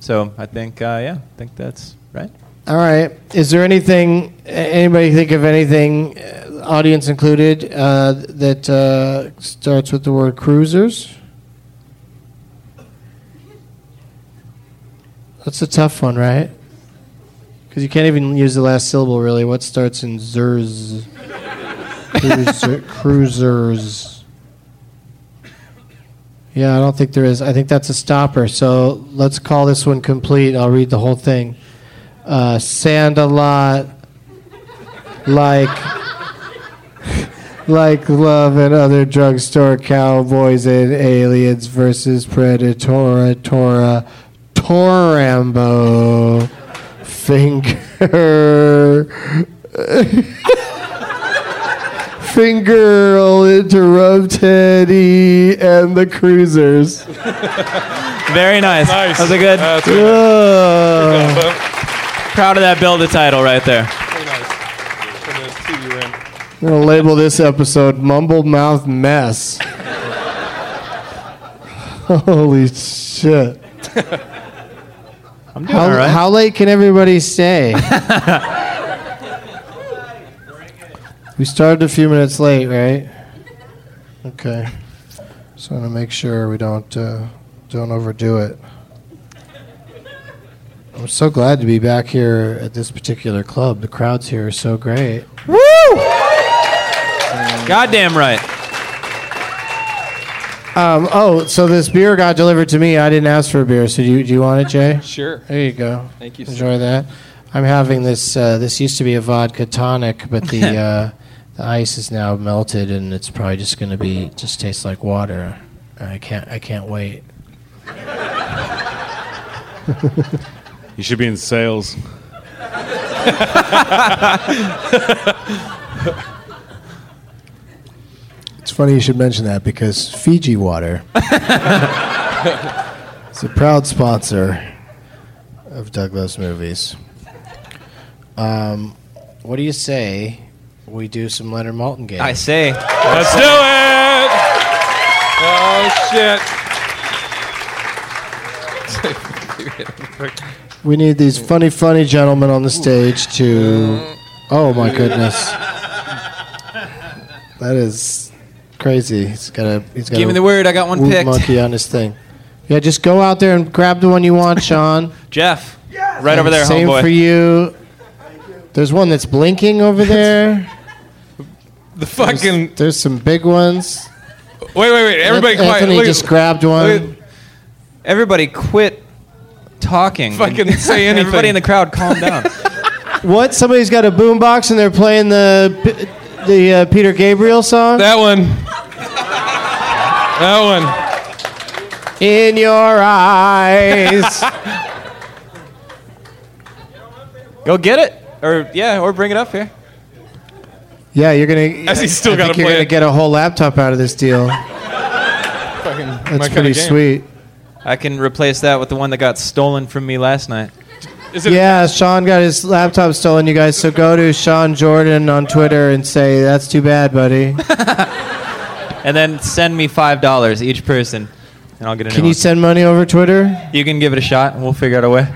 So I think, uh, yeah, I think that's right. All right. Is there anything? Anybody think of anything, uh, audience included, uh, that uh, starts with the word cruisers? That's a tough one, right? Because you can't even use the last syllable, really. What starts in zers? Cruiser, cruisers. Yeah, I don't think there is. I think that's a stopper. So let's call this one complete. I'll read the whole thing uh, sand a lot, like like love and other drugstore cowboys and aliens versus Predatora Tora Torambo finger. Finger interrupt Teddy and the cruisers. Very nice. Nice. That was a good. That's Ugh. proud of that build a title right there. Ran. I'm gonna label this episode "Mumbled Mouth Mess." *laughs* Holy shit! I'm doing How, all right. how late can everybody stay? *laughs* we started a few minutes late, right? Okay. So I want to make sure we don't uh, don't overdo it. I'm so glad to be back here at this particular club. The crowds here are so great. Goddamn right. Um, oh, so this beer got delivered to me. I didn't ask for a beer. So do you, do you want it, Jay? *laughs* Sure. There you go. Thank you, sir. Enjoy that. I'm having this. Uh, this used to be a vodka tonic, but the *laughs* uh, the ice is now melted, and it's probably just going to be just tastes like water. I can't. I can't wait. You should be in sales. *laughs* It's funny you should mention that because Fiji Water *laughs* is a proud sponsor of Doug Loves Movies. Um, what do you say we do some Leonard Maltin games? I say. Let's do it. Oh shit. We need these funny, funny gentlemen on the stage to. Oh my goodness, that is crazy. He's got a. He's got Give a me the word. I got one woot picked. monkey on his thing. Yeah, just go out there and grab the one you want, *laughs* Sean. Jeff. Right over there, Same homeboy. for you. There's one that's blinking over there. *laughs* The fucking. There's some big ones. Wait, wait, wait. Everybody quiet. Anthony Look at- just grabbed one. look at- Everybody quit talking. Fucking *laughs* say anything. Everybody in the crowd, calm down. What? Somebody's got a boombox and they're playing the the uh, Peter Gabriel song? That one. That one. In your eyes. *laughs* Go get it, or yeah, or bring it up here. yeah, you're gonna. As he's still I gotta think you're play gonna it. get a whole laptop out of this deal. *laughs* That's pretty sweet. I can replace that with the one that got stolen from me last night. Is it? Yeah, Sean got his laptop stolen, you guys. So go to Sean Jordan on Twitter and say, "That's too bad, buddy." *laughs* And then send me five dollars each person, and I'll get a Can new you send money over Twitter? You can give it a shot, and we'll figure out a way.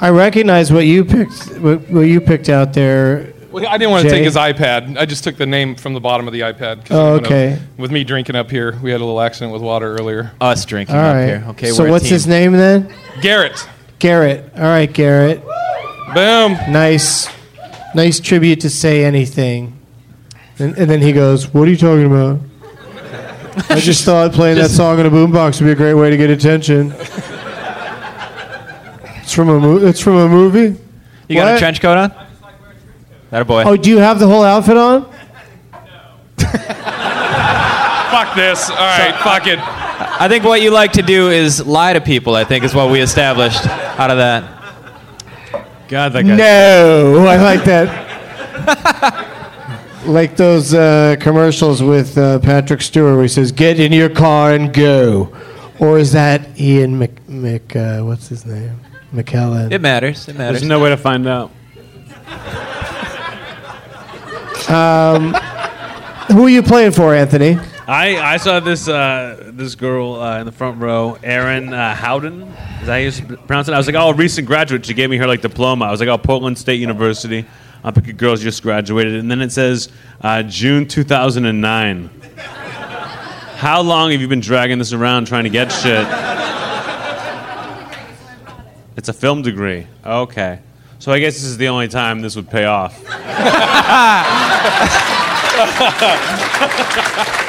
I recognize what you picked. What, what you picked out there. Well, I didn't want to Jay? take his iPad. I just took the name from the bottom of the iPad. 'cause Oh, I'm gonna- okay. With me drinking up here, we had a little accident with water earlier. Us drinking All up right. here. Okay, so we're a what's team. his name then? Garrett. Garrett. All right, Garrett. Boom. Nice, nice tribute to say anything. And, and then he goes, "What are you talking about?" I just thought playing that song in a boombox would be a great way to get attention. It's from a mo- It's from a movie. You got What? a trench coat on? I just like wearing a trench coat. That a boy. Oh, do you have the whole outfit on? *laughs* Fuck this. All right, fuck it. I think what you like to do is lie to people. I think is what we established out of that. God, that guy. No, I like that. like those uh, commercials with uh, Patrick Stewart where he says, "Get in your car and go," or is that Ian Mc, Mc uh, what's his name? McKellen. It matters. It matters. There's no way to find out. Who are you playing for, Anthony? I, I saw this uh, this girl uh, in the front row, Erin uh, Howden. Is that how you s- pronounce it? I was like, oh, recent graduate. She gave me her like diploma. I was like, oh, Portland State University. I'm picking girls just graduated, and then it says uh, June 2009. How long have you been dragging this around trying to get shit? It's a film degree. Okay. So I guess this is the only time this would pay off. *laughs* *laughs*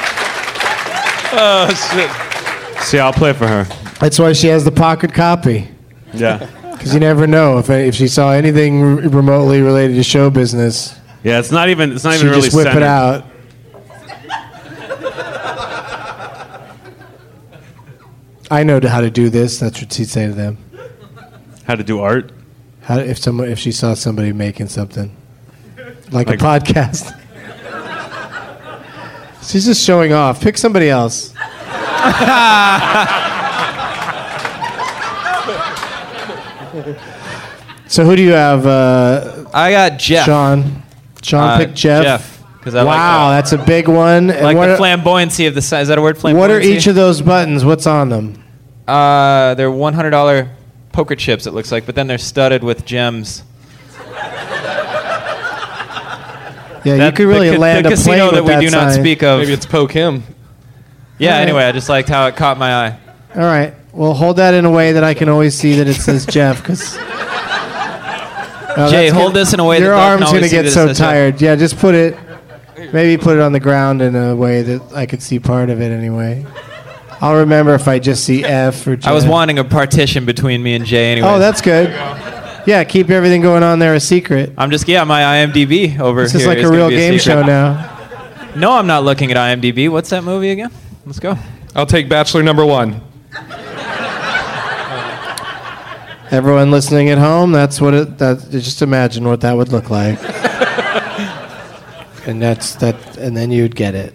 Oh shit. See, I'll play for her. That's why she has the pocket copy. Yeah. Because you never know if if she saw anything r- remotely related to show business, Yeah, it's not even it's not even really just whip centered. it out. I know how to do this. That's what she'd say to them. How to do art? How if someone if she saw somebody making something like, Like- a podcast. She's just showing off. Pick somebody else. *laughs* so who do you have, uh, I got Jeff. Sean? Sean Uh, picked Jeff. Jeff, 'cause I like wow, that. that's a big one. And like what, the are, flamboyancy of the size. Is that a word? Flamboyancy. what are each of those buttons? What's on them? Uh, they're one hundred dollar poker chips. It looks like, but then they're studded with gems. Yeah, you That- could really the, ca- land the a plane casino with that we that do not sign. speak of. Maybe it's poke him. yeah. Alright. Anyway, I just liked how it caught my eye. All right. Well, hold that in a way that I can always see that it says Jeff, because. Jay, hold this in a way Your that Doug can arm's always gonna get so says Jeff. tired. Yeah, just put it. Maybe put it on the ground in a way that I could see part of it anyway. I'll remember if I just see F or J. I was wanting a partition between me and Jay. Anyway. Oh, that's good. Yeah, keep everything going on there a secret. I'm just yeah. My IMDb over here. This here is like a real game secret. show now. *laughs* No, I'm not looking at IMDb. What's that movie again? Let's go. I'll take Bachelor number one. Everyone listening at home, that's what it. That just imagine what that would look like. and that's that, and then you'd get it.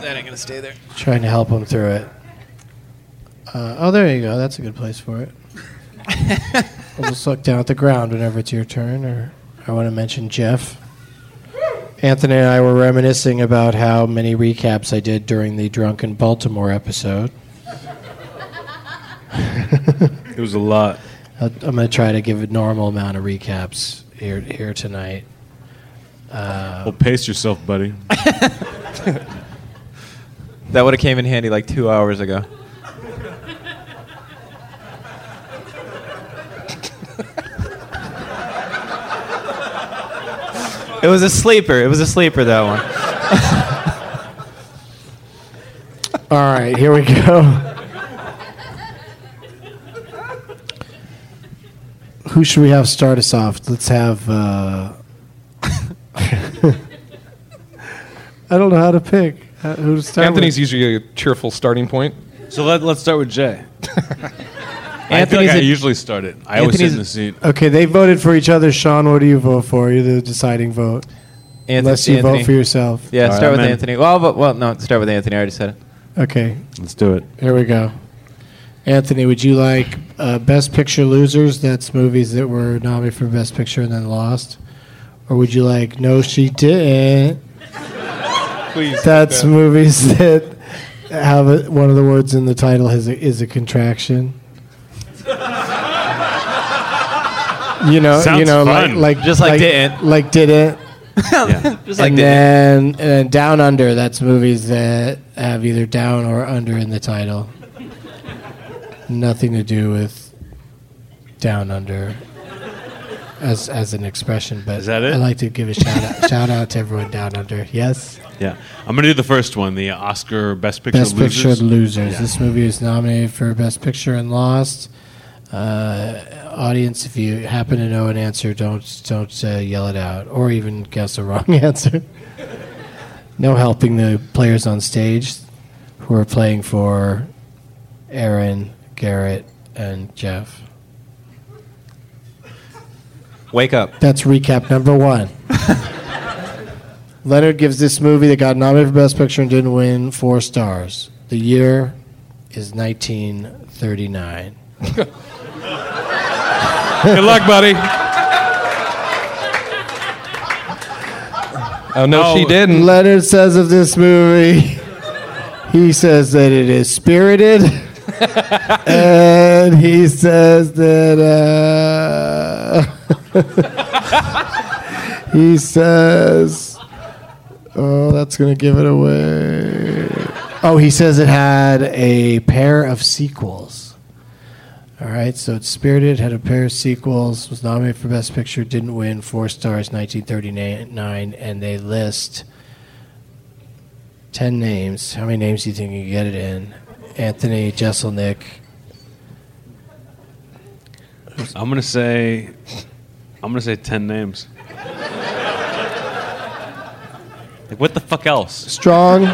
That ain't gonna stay there. Trying to help him through it. Uh, oh, there you go. That's a good place for it. *laughs* we'll just look down at the ground whenever it's your turn. Or I want to mention Jeff. Anthony and I were reminiscing about how many recaps I did during the Drunken Baltimore episode. *laughs* It was a lot. I- I'm going to try to give a normal amount of recaps here here tonight. Uh, well, pace yourself, buddy. *laughs* That would have came in handy like two hours ago. It was a sleeper. It was a sleeper. That one. *laughs* All right, here we go. Who should we have start us off? Let's have. Uh, *laughs* I don't know how to pick. How- Who to start Anthony's with. usually a cheerful starting point. So let, let's start with Jay. *laughs* I feel like I a- usually start it. I always sit in the Anthony's- seat. Okay, they voted for each other. Sean, what do you vote for? You're the deciding vote. Anthony, Unless you Anthony. vote for yourself. Yeah, All right, start with I'm in. Anthony. Well, but, well, no, start with Anthony. I already said it. Okay, Let's do it. here we go. Anthony, would you like uh, Best Picture losers? That's movies that were nominated for Best Picture and then lost. Or would you like No, She Didn't? Please. That's yeah. movies that have a, one of the words in the title is a, is a contraction. You know, you know, fun. like like Just like didn't. like didn't. Yeah. *laughs* Just like and that. then and then down under. That's movies that have either down or under in the title. Nothing to do with down under as as an expression, but Is that it? I like to give a shout out shout out to everyone down under. Yes. Yeah. I'm going to do the first one, the Oscar Best Picture Best losers. Picture losers. Yeah. This movie is nominated for Best Picture and lost. Uh, audience, if you happen to know an answer, don't don't uh, yell it out or even guess a wrong *laughs* answer. no helping the players on stage who are playing for Aaron, Garrett, and Jeff. Wake up. That's recap number one. *laughs* Leonard gives this movie that got nominated for Best Picture and didn't win four stars. The year is 1939. *laughs* Good luck, buddy. Oh no, she Oh, didn't. Leonard says of this movie, he says that it is spirited, *laughs* and he says that uh, *laughs* he says, "Oh, that's gonna give it away." Oh, he says it had a pair of sequels. All right, so it's Spirited had a pair of sequels, was nominated for Best Picture, didn't win, four stars, 1939, and they list 10 names. How many names do you think you can get it in? Anthony Jeselnik. I'm going to say I'm going to say 10 names. Like what the fuck else? Strong,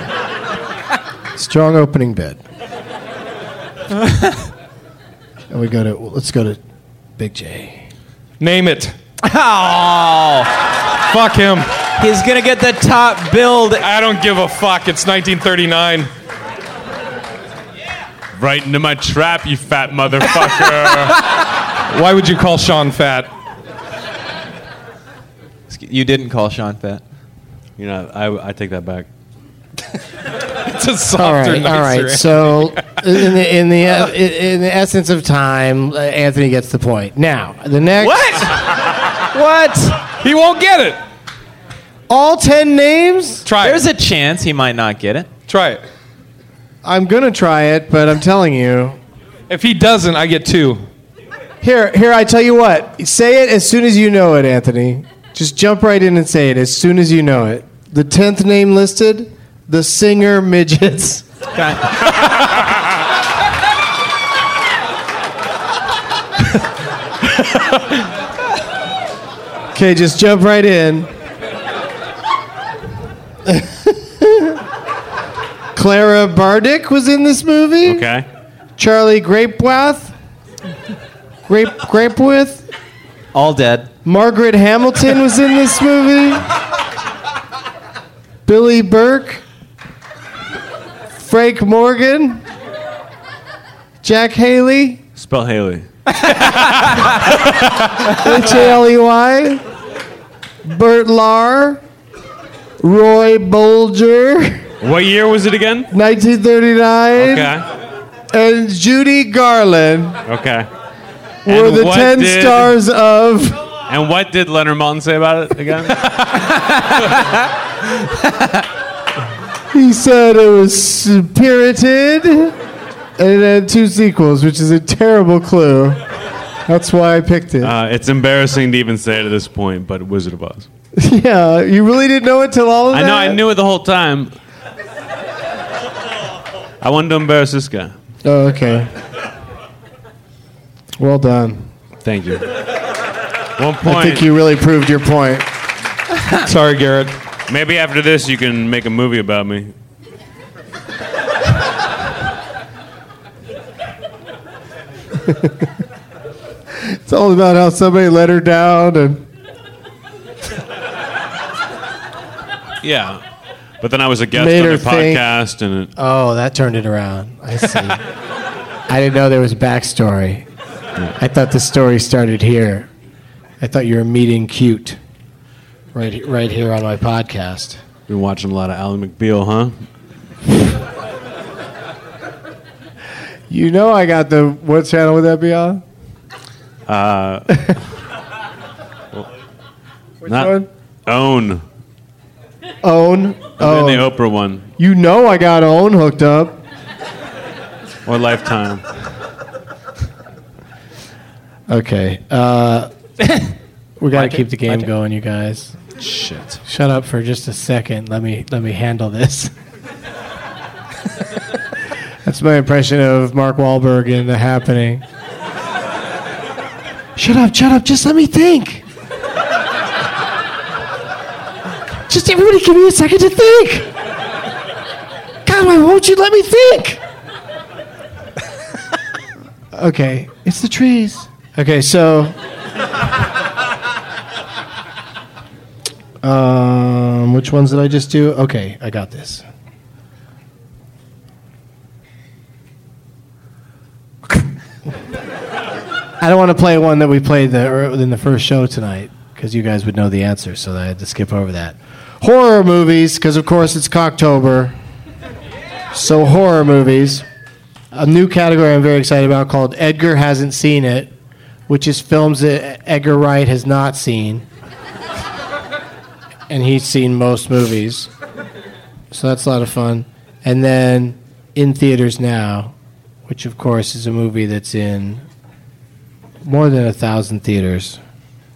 strong opening bid. *laughs* and we go to, let's go to Big J. Name it. *laughs* Oh, Fuck him. he's gonna get the top build. I don't give a fuck. It's 1939. Right into my trap, you fat motherfucker. *laughs* Why would you call Sean fat? You didn't call Sean fat. you know, I, I take that back. *laughs* *laughs* It's a softer, All right, nicer all right. answer. So, in the in the *laughs* uh, in the essence of time, uh, Anthony gets the point. Now, the next what? *laughs* What? He won't get it. all ten names. Try There's it. a chance he might not get it. Try it. I'm gonna try it, but I'm telling you. If he doesn't, I get two. Here, here. I tell you what. Say it as soon as you know it, Anthony. Just jump right in and say it as soon as you know it. The tenth name listed, the singer midgets. Okay, just jump right in. Clara Blandick was in this movie. Okay? Charley Grapewin. Grape Grapewith. All dead. Margaret Hamilton was in this movie. Billie Burke. Frank Morgan. Jack Haley. Spell Haley. H A L E Y. Bert Lahr. Ray Bolger. What year was it again? 1939. Okay. And Judy Garland Okay. were And the what 10 did- stars of. And what did Leonard Maltin say about it again? *laughs* He said it was spirited, and it had two sequels, which is a terrible clue. That's why I picked it. uh, it's embarrassing to even say it at this point, but Wizard of Oz. yeah, you really didn't know it till all of I that. know, I knew it the whole time. I wanted to embarrass this guy. Oh, okay. Well done. Thank you. One point. I think you really proved your point. Sorry, Garrett. Maybe after this you can make a movie about me. *laughs* It's all about how somebody let her down and *laughs* Yeah. But then I was a guest Made on her their think- podcast, and it, Oh, that turned it around. I see. *laughs* I didn't know there was backstory. I thought the story started here. I thought you were meeting cute. Right, right here on my podcast. been watching a lot of Ally McBeal, huh? You know I got the what channel would that be on? Uh, Which not one? own. Own. And then Oh, the Oprah one you know I got Own hooked up. or Lifetime. Okay. Uh, *laughs* we got to keep the game going, you guys. Shit. Shut up for just a second. Let me let me handle this. That's my impression of Mark Wahlberg in The Happening. Shut up, shut up, just let me think. Just everybody give me a second to think. God, why won't you let me think? Okay, it's the trees. Okay, so Um, which ones did I just do? Okay, I got this. *laughs* I don't want to play one that we played the, in the first show tonight because you guys would know the answer, so I had to skip over that. Horror movies, because of course it's Cocktober. So horror movies. A new category I'm very excited about called Edgar Hasn't Seen It, which is films that Edgar Wright has not seen and he's seen most movies. So that's a lot of fun. And then in theaters now, which of course is a movie that's in more than a thousand theaters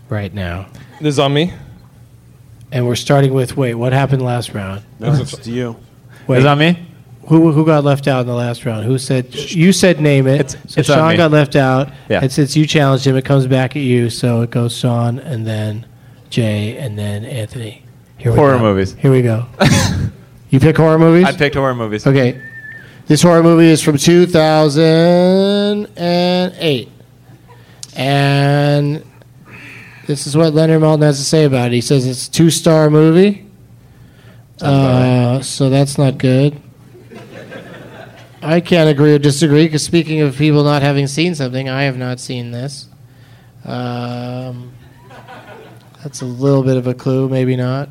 right now. This is on me. And we're starting with wait, what happened last round? No, it's to you. Wait, Is that me? who who got left out in the last round? Who said you said name it? It's- so it's on Sean me. got left out. Yeah. And since you challenged him, it comes back at you. So it goes Sean and then Jay and then Anthony. Here we Horror go. movies. Here we go. *laughs* you pick horror movies? I picked horror movies. Okay. This horror movie is from 2008. And this is what Leonard Maltin has to say about it. He says it's a two star movie. Uh, so that's not good. I can't agree or disagree because speaking of people not having seen something, I have not seen this. Um, that's a little bit of a clue, maybe not.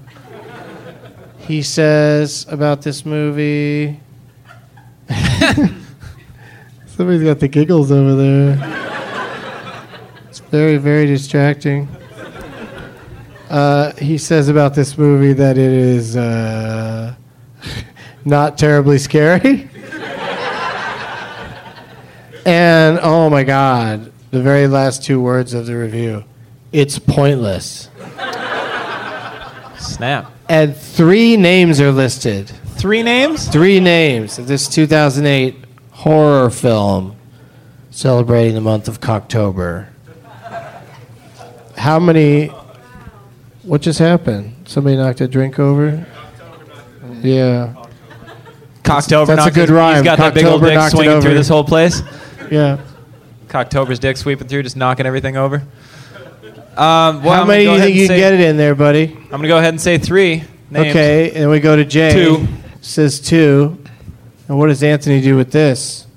He says about this movie. *laughs* Somebody's got the giggles over there. It's very, very distracting. Uh, he says about this movie that it is uh, *laughs* not terribly scary. *laughs* and oh my God, the very last two words of the review it's pointless. Snap. And three names are listed. Three names? Three names of this 2008 horror film celebrating the month of Cocktober. How many? What just happened? Somebody knocked a drink over? Yeah. Cocktober. That's a good his- rhyme. He's got that big old dick swinging through this whole place. Yeah. Cocktober's dick sweeping through, just knocking everything over. Um, well, How I'm many do you think you can get it in there, buddy? I'm gonna go ahead and say three. Names. Okay, and we go to Jay. Two. Says two. And what does Anthony do with this?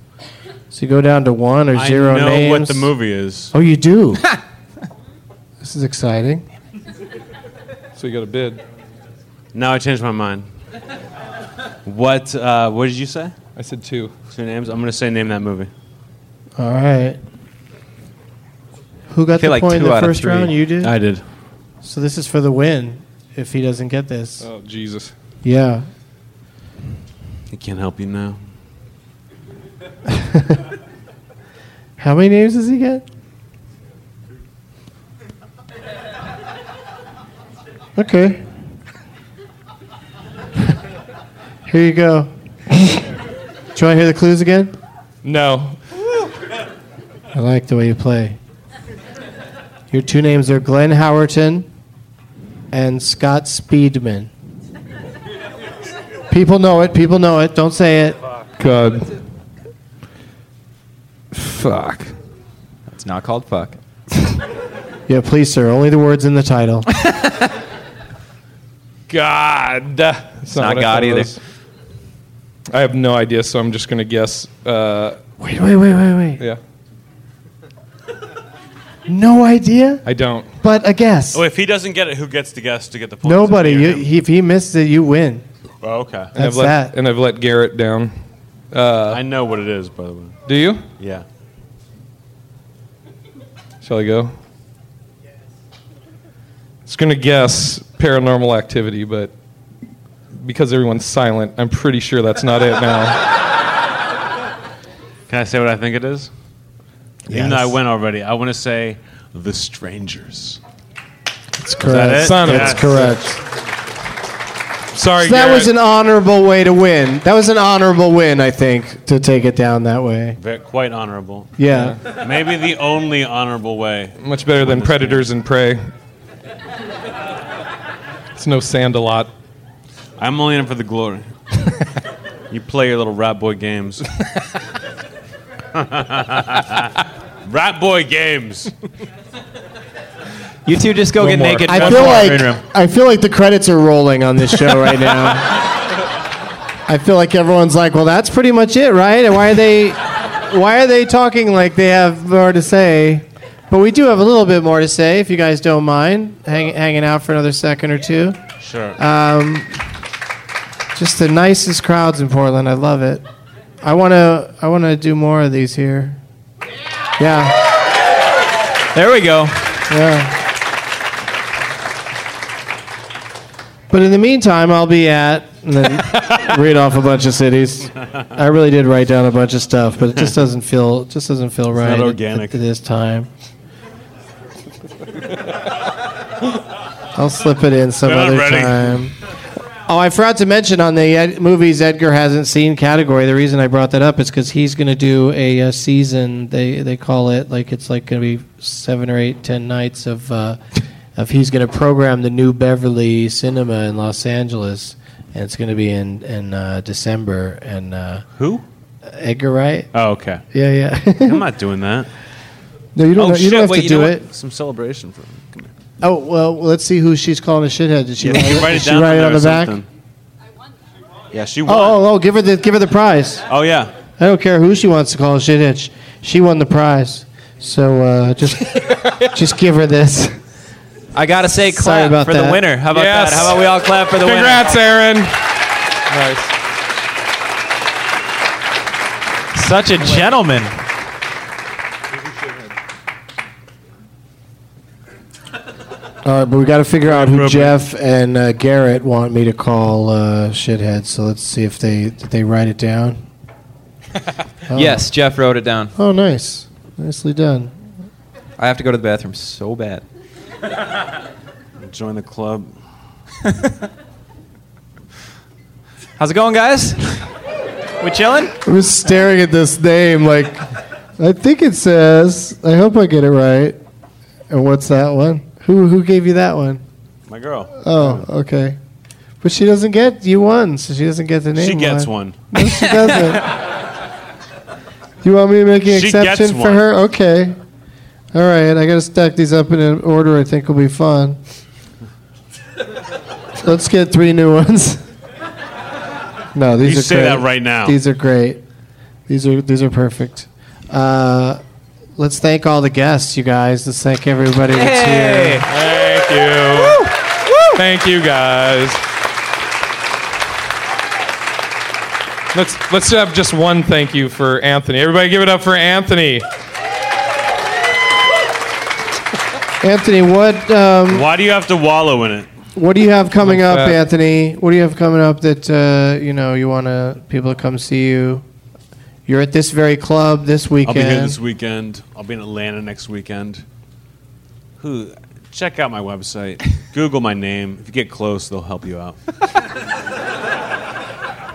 So you go down to one or I zero know names? what the movie is. Oh, you do? *laughs* this is exciting. So you got a bid. Now I changed my mind. What? Uh, what did you say? I said two. Two names. I'm gonna say name that movie. All right. Who got the like point in the first round? You did. I did. so this is for the win. If he doesn't get this, Oh Jesus. yeah. I can't help you now. *laughs* How many names does he get? Okay. *laughs* Here you go. Do you want to hear the clues again? No. I like the way you play. Your two names are Glenn Howerton and Scott Speedman. People know it. People know it. Don't say it. God. Fuck. It's not called fuck. *laughs* Yeah, please, sir. Only the words in the title. *laughs* God. It's not what I God thought either. was. I have no idea, so I'm just gonna guess. Uh, Wait, wait, wait, wait, wait. yeah, No idea, I don't. but a guess. Oh, if he doesn't get it, who gets to guess to get the points? Nobody. It's me or You, he, if he misses it, you win. Oh, okay. And That's I've let, that. And I've let Garrett down. Uh, I know what it is, by the way. Do you? Yeah. Shall I go? It's gonna guess paranormal activity, but because everyone's silent, I'm pretty sure that's not it now. *laughs* Can I say what I think it is? Even though I went already, I want to say The Strangers. That's that correct. it? Son of That's Yes. correct. Sorry, So that was an honorable way to win. That was an honorable win, I think, to take it down that way. Ve- Quite honorable. Yeah. Maybe the only honorable way. much better than Predators and Prey. It's no sand a lot. I'm only in it for the glory. *laughs* you play your little rat boy games. *laughs* rat boy games. You two just go One get more. naked. I one feel more. like room. I feel like the credits are rolling on this show right now. I feel like everyone's like, "Well, that's pretty much it, right?" And why are they why are they talking like they have more to say? But we do have a little bit more to say, if you guys don't mind hang, hanging out for another second or two. Sure. Um, Just the nicest crowds in Portland. I love it. I wanna I wanna do more of these here. Yeah, There we go. yeah. But in the meantime, I'll be at and then read off a bunch of cities. I really did write down a bunch of stuff, but it just doesn't feel just doesn't feel right at- organic. At, this time. I'll slip it in some not other time. Oh, I forgot to mention on the ed- movies Edgar hasn't seen category. The reason I brought that up is because he's going to do a, uh season. They they call it like it's like going to be seven or eight, ten nights of uh, of he's going to program the new Beverly Cinema in Los Angeles, and it's going to be in in uh, December. And uh, Who? Edgar Wright, Oh, okay. yeah, yeah. *laughs* I'm not doing that. no, you don't. oh, you shit. don't have Wait, to you do know it. what? Some celebration for him. Come here. Oh well, let's see who she's calling a shithead. Did she Yeah, write, you it- write did it she down write it there on or the back? something. Yeah, she won. Oh, oh, oh! Give her the give her the prize. Oh, yeah. I don't care who she wants to call a shithead. She, she won the prize, so uh, just *laughs* just give her this. I gotta say, Sorry clap about for that. the winner. How about Yes. that? How about we all clap for the winner? Congrats, Aaron. Nice. winner? Such a gentleman. All right, but we got to figure out who Jeff and uh, Garrett want me to call uh, shithead. So let's see if they did they write it down. *laughs* Yes, Jeff wrote it down. Oh, nice, nicely done. I have to go to the bathroom so bad. Join the club. *laughs* How's it going, guys? We chilling? I was staring at this name like I think it says. I hope I get it right. And what's that one? Who who gave you that one? My girl. Oh, okay. But she doesn't get you won, so she doesn't get the name. She gets one. No, she doesn't. *laughs* you want me to make an She exception gets for one. her? Okay. All right, I got to stack these up in an order I think will be fun. Let's get three new ones. *laughs* no, these You are say great. that right now. These are great. These are these are perfect. Uh, let's thank all the guests, you guys. Let's thank everybody that's Hey. here. Thank you. Thank you, guys. Let's let's have just one thank you for Anthony. Everybody, give it up for Anthony. Anthony, what um, Why do you have to wallow in it? What do you have coming Like up, that. Anthony? What do you have coming up that uh, you know you want to people to come see you? You're at this very club this weekend. I'll weekend. be here this weekend. I'll be in Atlanta next weekend. Who? Check out my website. *laughs* Google my name. If you get close, they'll help you out. *laughs*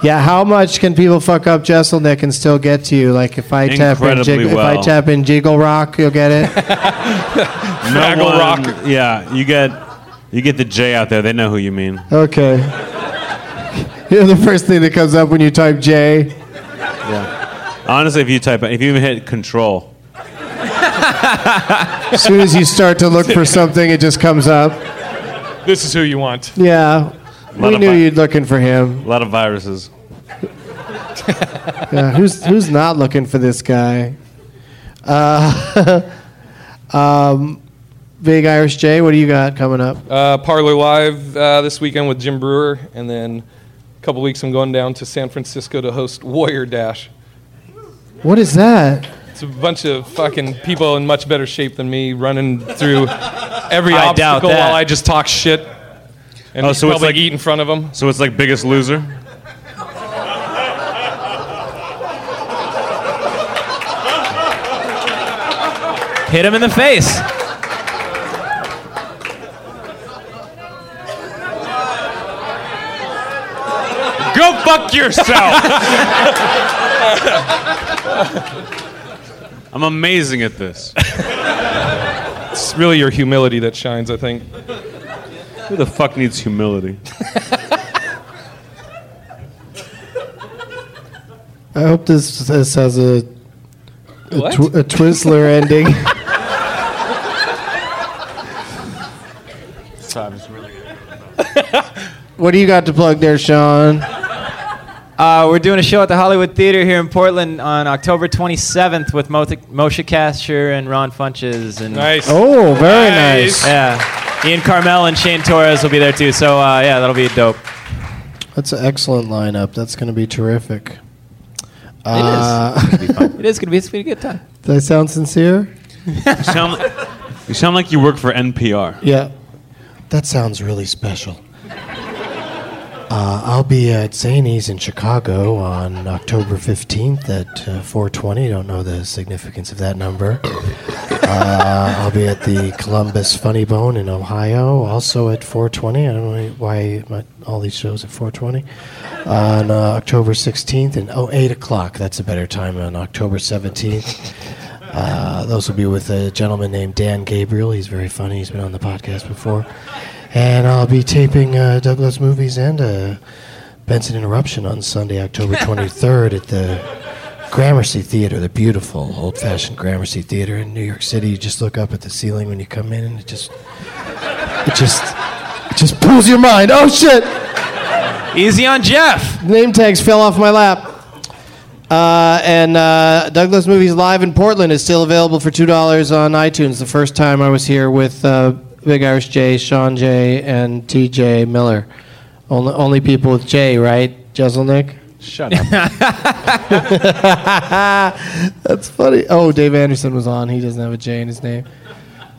yeah, how much can people fuck up Jeselnik and still get to you? Like if I tap in Incredibly jig- if I well. tap in Jiggle Rock, you'll get it. *laughs* No Fraggle one- Rock. Yeah, you get You get the J out there, they know who you mean. Okay. You're the first thing that comes up when you type J. Honestly, if you type, if you even hit Control, As soon as you start to look for something, it just comes up. This is who you want. Yeah. Lot We of knew vi- you'd looking for him. a lot of viruses. Yeah, who's who's not looking for this guy? Uh, *laughs* um, Big Irish J, what do you got coming up? Uh, Parlor Live uh, this weekend with Jim Breuer, and then a couple weeks I'm going down to San Francisco to host Warrior Dash. What is that? It's a bunch of fucking people in much better shape than me running through every I doubt obstacle that. while I just talk shit and Oh, so it's probably like- eat in front of them. So it's like Biggest Loser. Hit him in the face. Go fuck yourself. *laughs* I'm amazing at this. It's really your humility that shines, I think. Who the fuck needs humility? I hope this, this has a a, What? tw- a Twizzler ending. *laughs* what do you got to plug there, Sean? Uh, we're doing a show at the Hollywood Theater here in Portland on October 27th with Mo- Moshe Kasher and Ron Funches and Nice. Oh, very nice. Nice. yeah, Ian Karmel and Shane Torres will be there too. So uh, yeah, that'll be dope. That's an excellent lineup. That's going to be terrific. It Uh, is. It's gonna be fun. *laughs* It is gonna be. It's gonna be a good time. Does I sound sincere? You sound, like, you sound like you work for NPR. Yeah. That sounds really special. Uh, I'll be at Zanies in Chicago on October 15th at uh, 420. Don't know the significance of that number. *coughs* Uh, I'll be at the Columbus Funny Bone in Ohio, also at 420. I don't know why my, all these shows at 420. On uh, October 16th and oh, 8 o'clock. That's a better time on October 17th. Uh, those will be with a gentleman named Dan Gabriel. He's very funny. He's been on the podcast before. And I'll be taping uh, Doug Loves Movies and uh, Benson Interruption on Sunday, October *laughs* 23rd at the Gramercy Theater, the beautiful old-fashioned Gramercy Theater in New York City. You just look up at the ceiling when you come in, and it just, it just, it just pulls your mind. Oh shit! Easy on Jeff. Name tags fell off my lap. Uh, and uh, Doug Loves Movies Live in Portland is still available for $2 on iTunes. The first time I was here with uh, Big Irish J, Sean J, and TJ Miller. Only, only people with J, right? Jeselnik? Shut up. *laughs* *laughs* That's funny. Oh, Dave Anderson was on. He doesn't have a J in his name.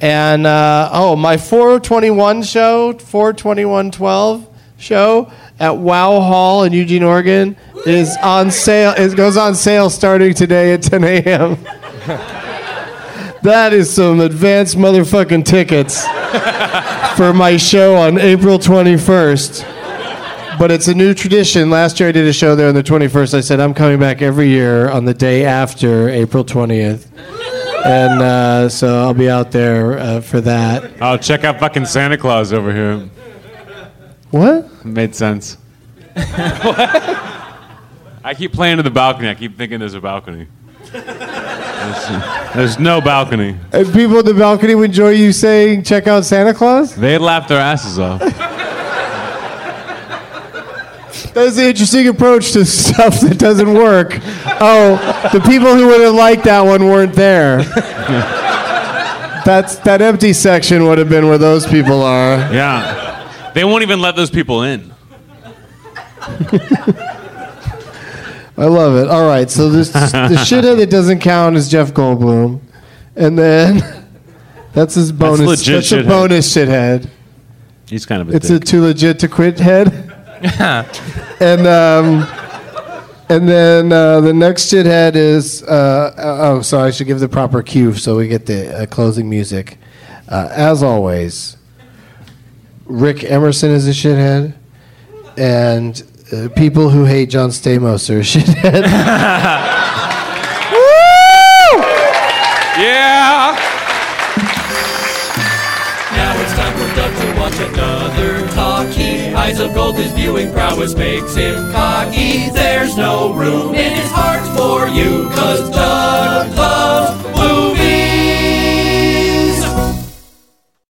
And uh, oh, my 421 show, 42112 show at Wow Hall in Eugene, Oregon is on sale. It goes on sale starting today at 10 a.m. *laughs* that is some advanced motherfucking tickets for my show on April 21st. But it's a new tradition. Last year I did a show there on the 21st. I said I'm coming back every year on the day after April 20th. And uh, so I'll be out there uh, for that. Oh, check out fucking Santa Claus over here. What? Made sense. *laughs* I keep playing to the balcony. I keep thinking there's a balcony. *laughs* There's, no balcony. And people at the balcony would enjoy you saying, check out Santa Claus? They laughed their asses off. That's an interesting approach to *laughs* stuff that doesn't work. Oh, the people who would have liked that one weren't there. *laughs* That's that empty section would have been where those people are. Yeah. They won't even let those people in. I love it. All right, so this the *laughs* shithead that doesn't count is Jeff Goldblum, and then *laughs* that's his bonus. That's, legit a shithead. bonus shithead. He's kind of a It's a too legit to quit head. *laughs* and um, and then uh, the next shithead is uh, oh, sorry, I should give the proper cue so we get the uh, closing music. Uh, as always, Rick Emerson is a shithead, and uh, people who hate John Stamos are shithead. *laughs* Yeah. Now it's time for Doug to launch another talkie. Eyes of gold, his viewing prowess makes him cocky. There's no room in his heart for you, cause Doug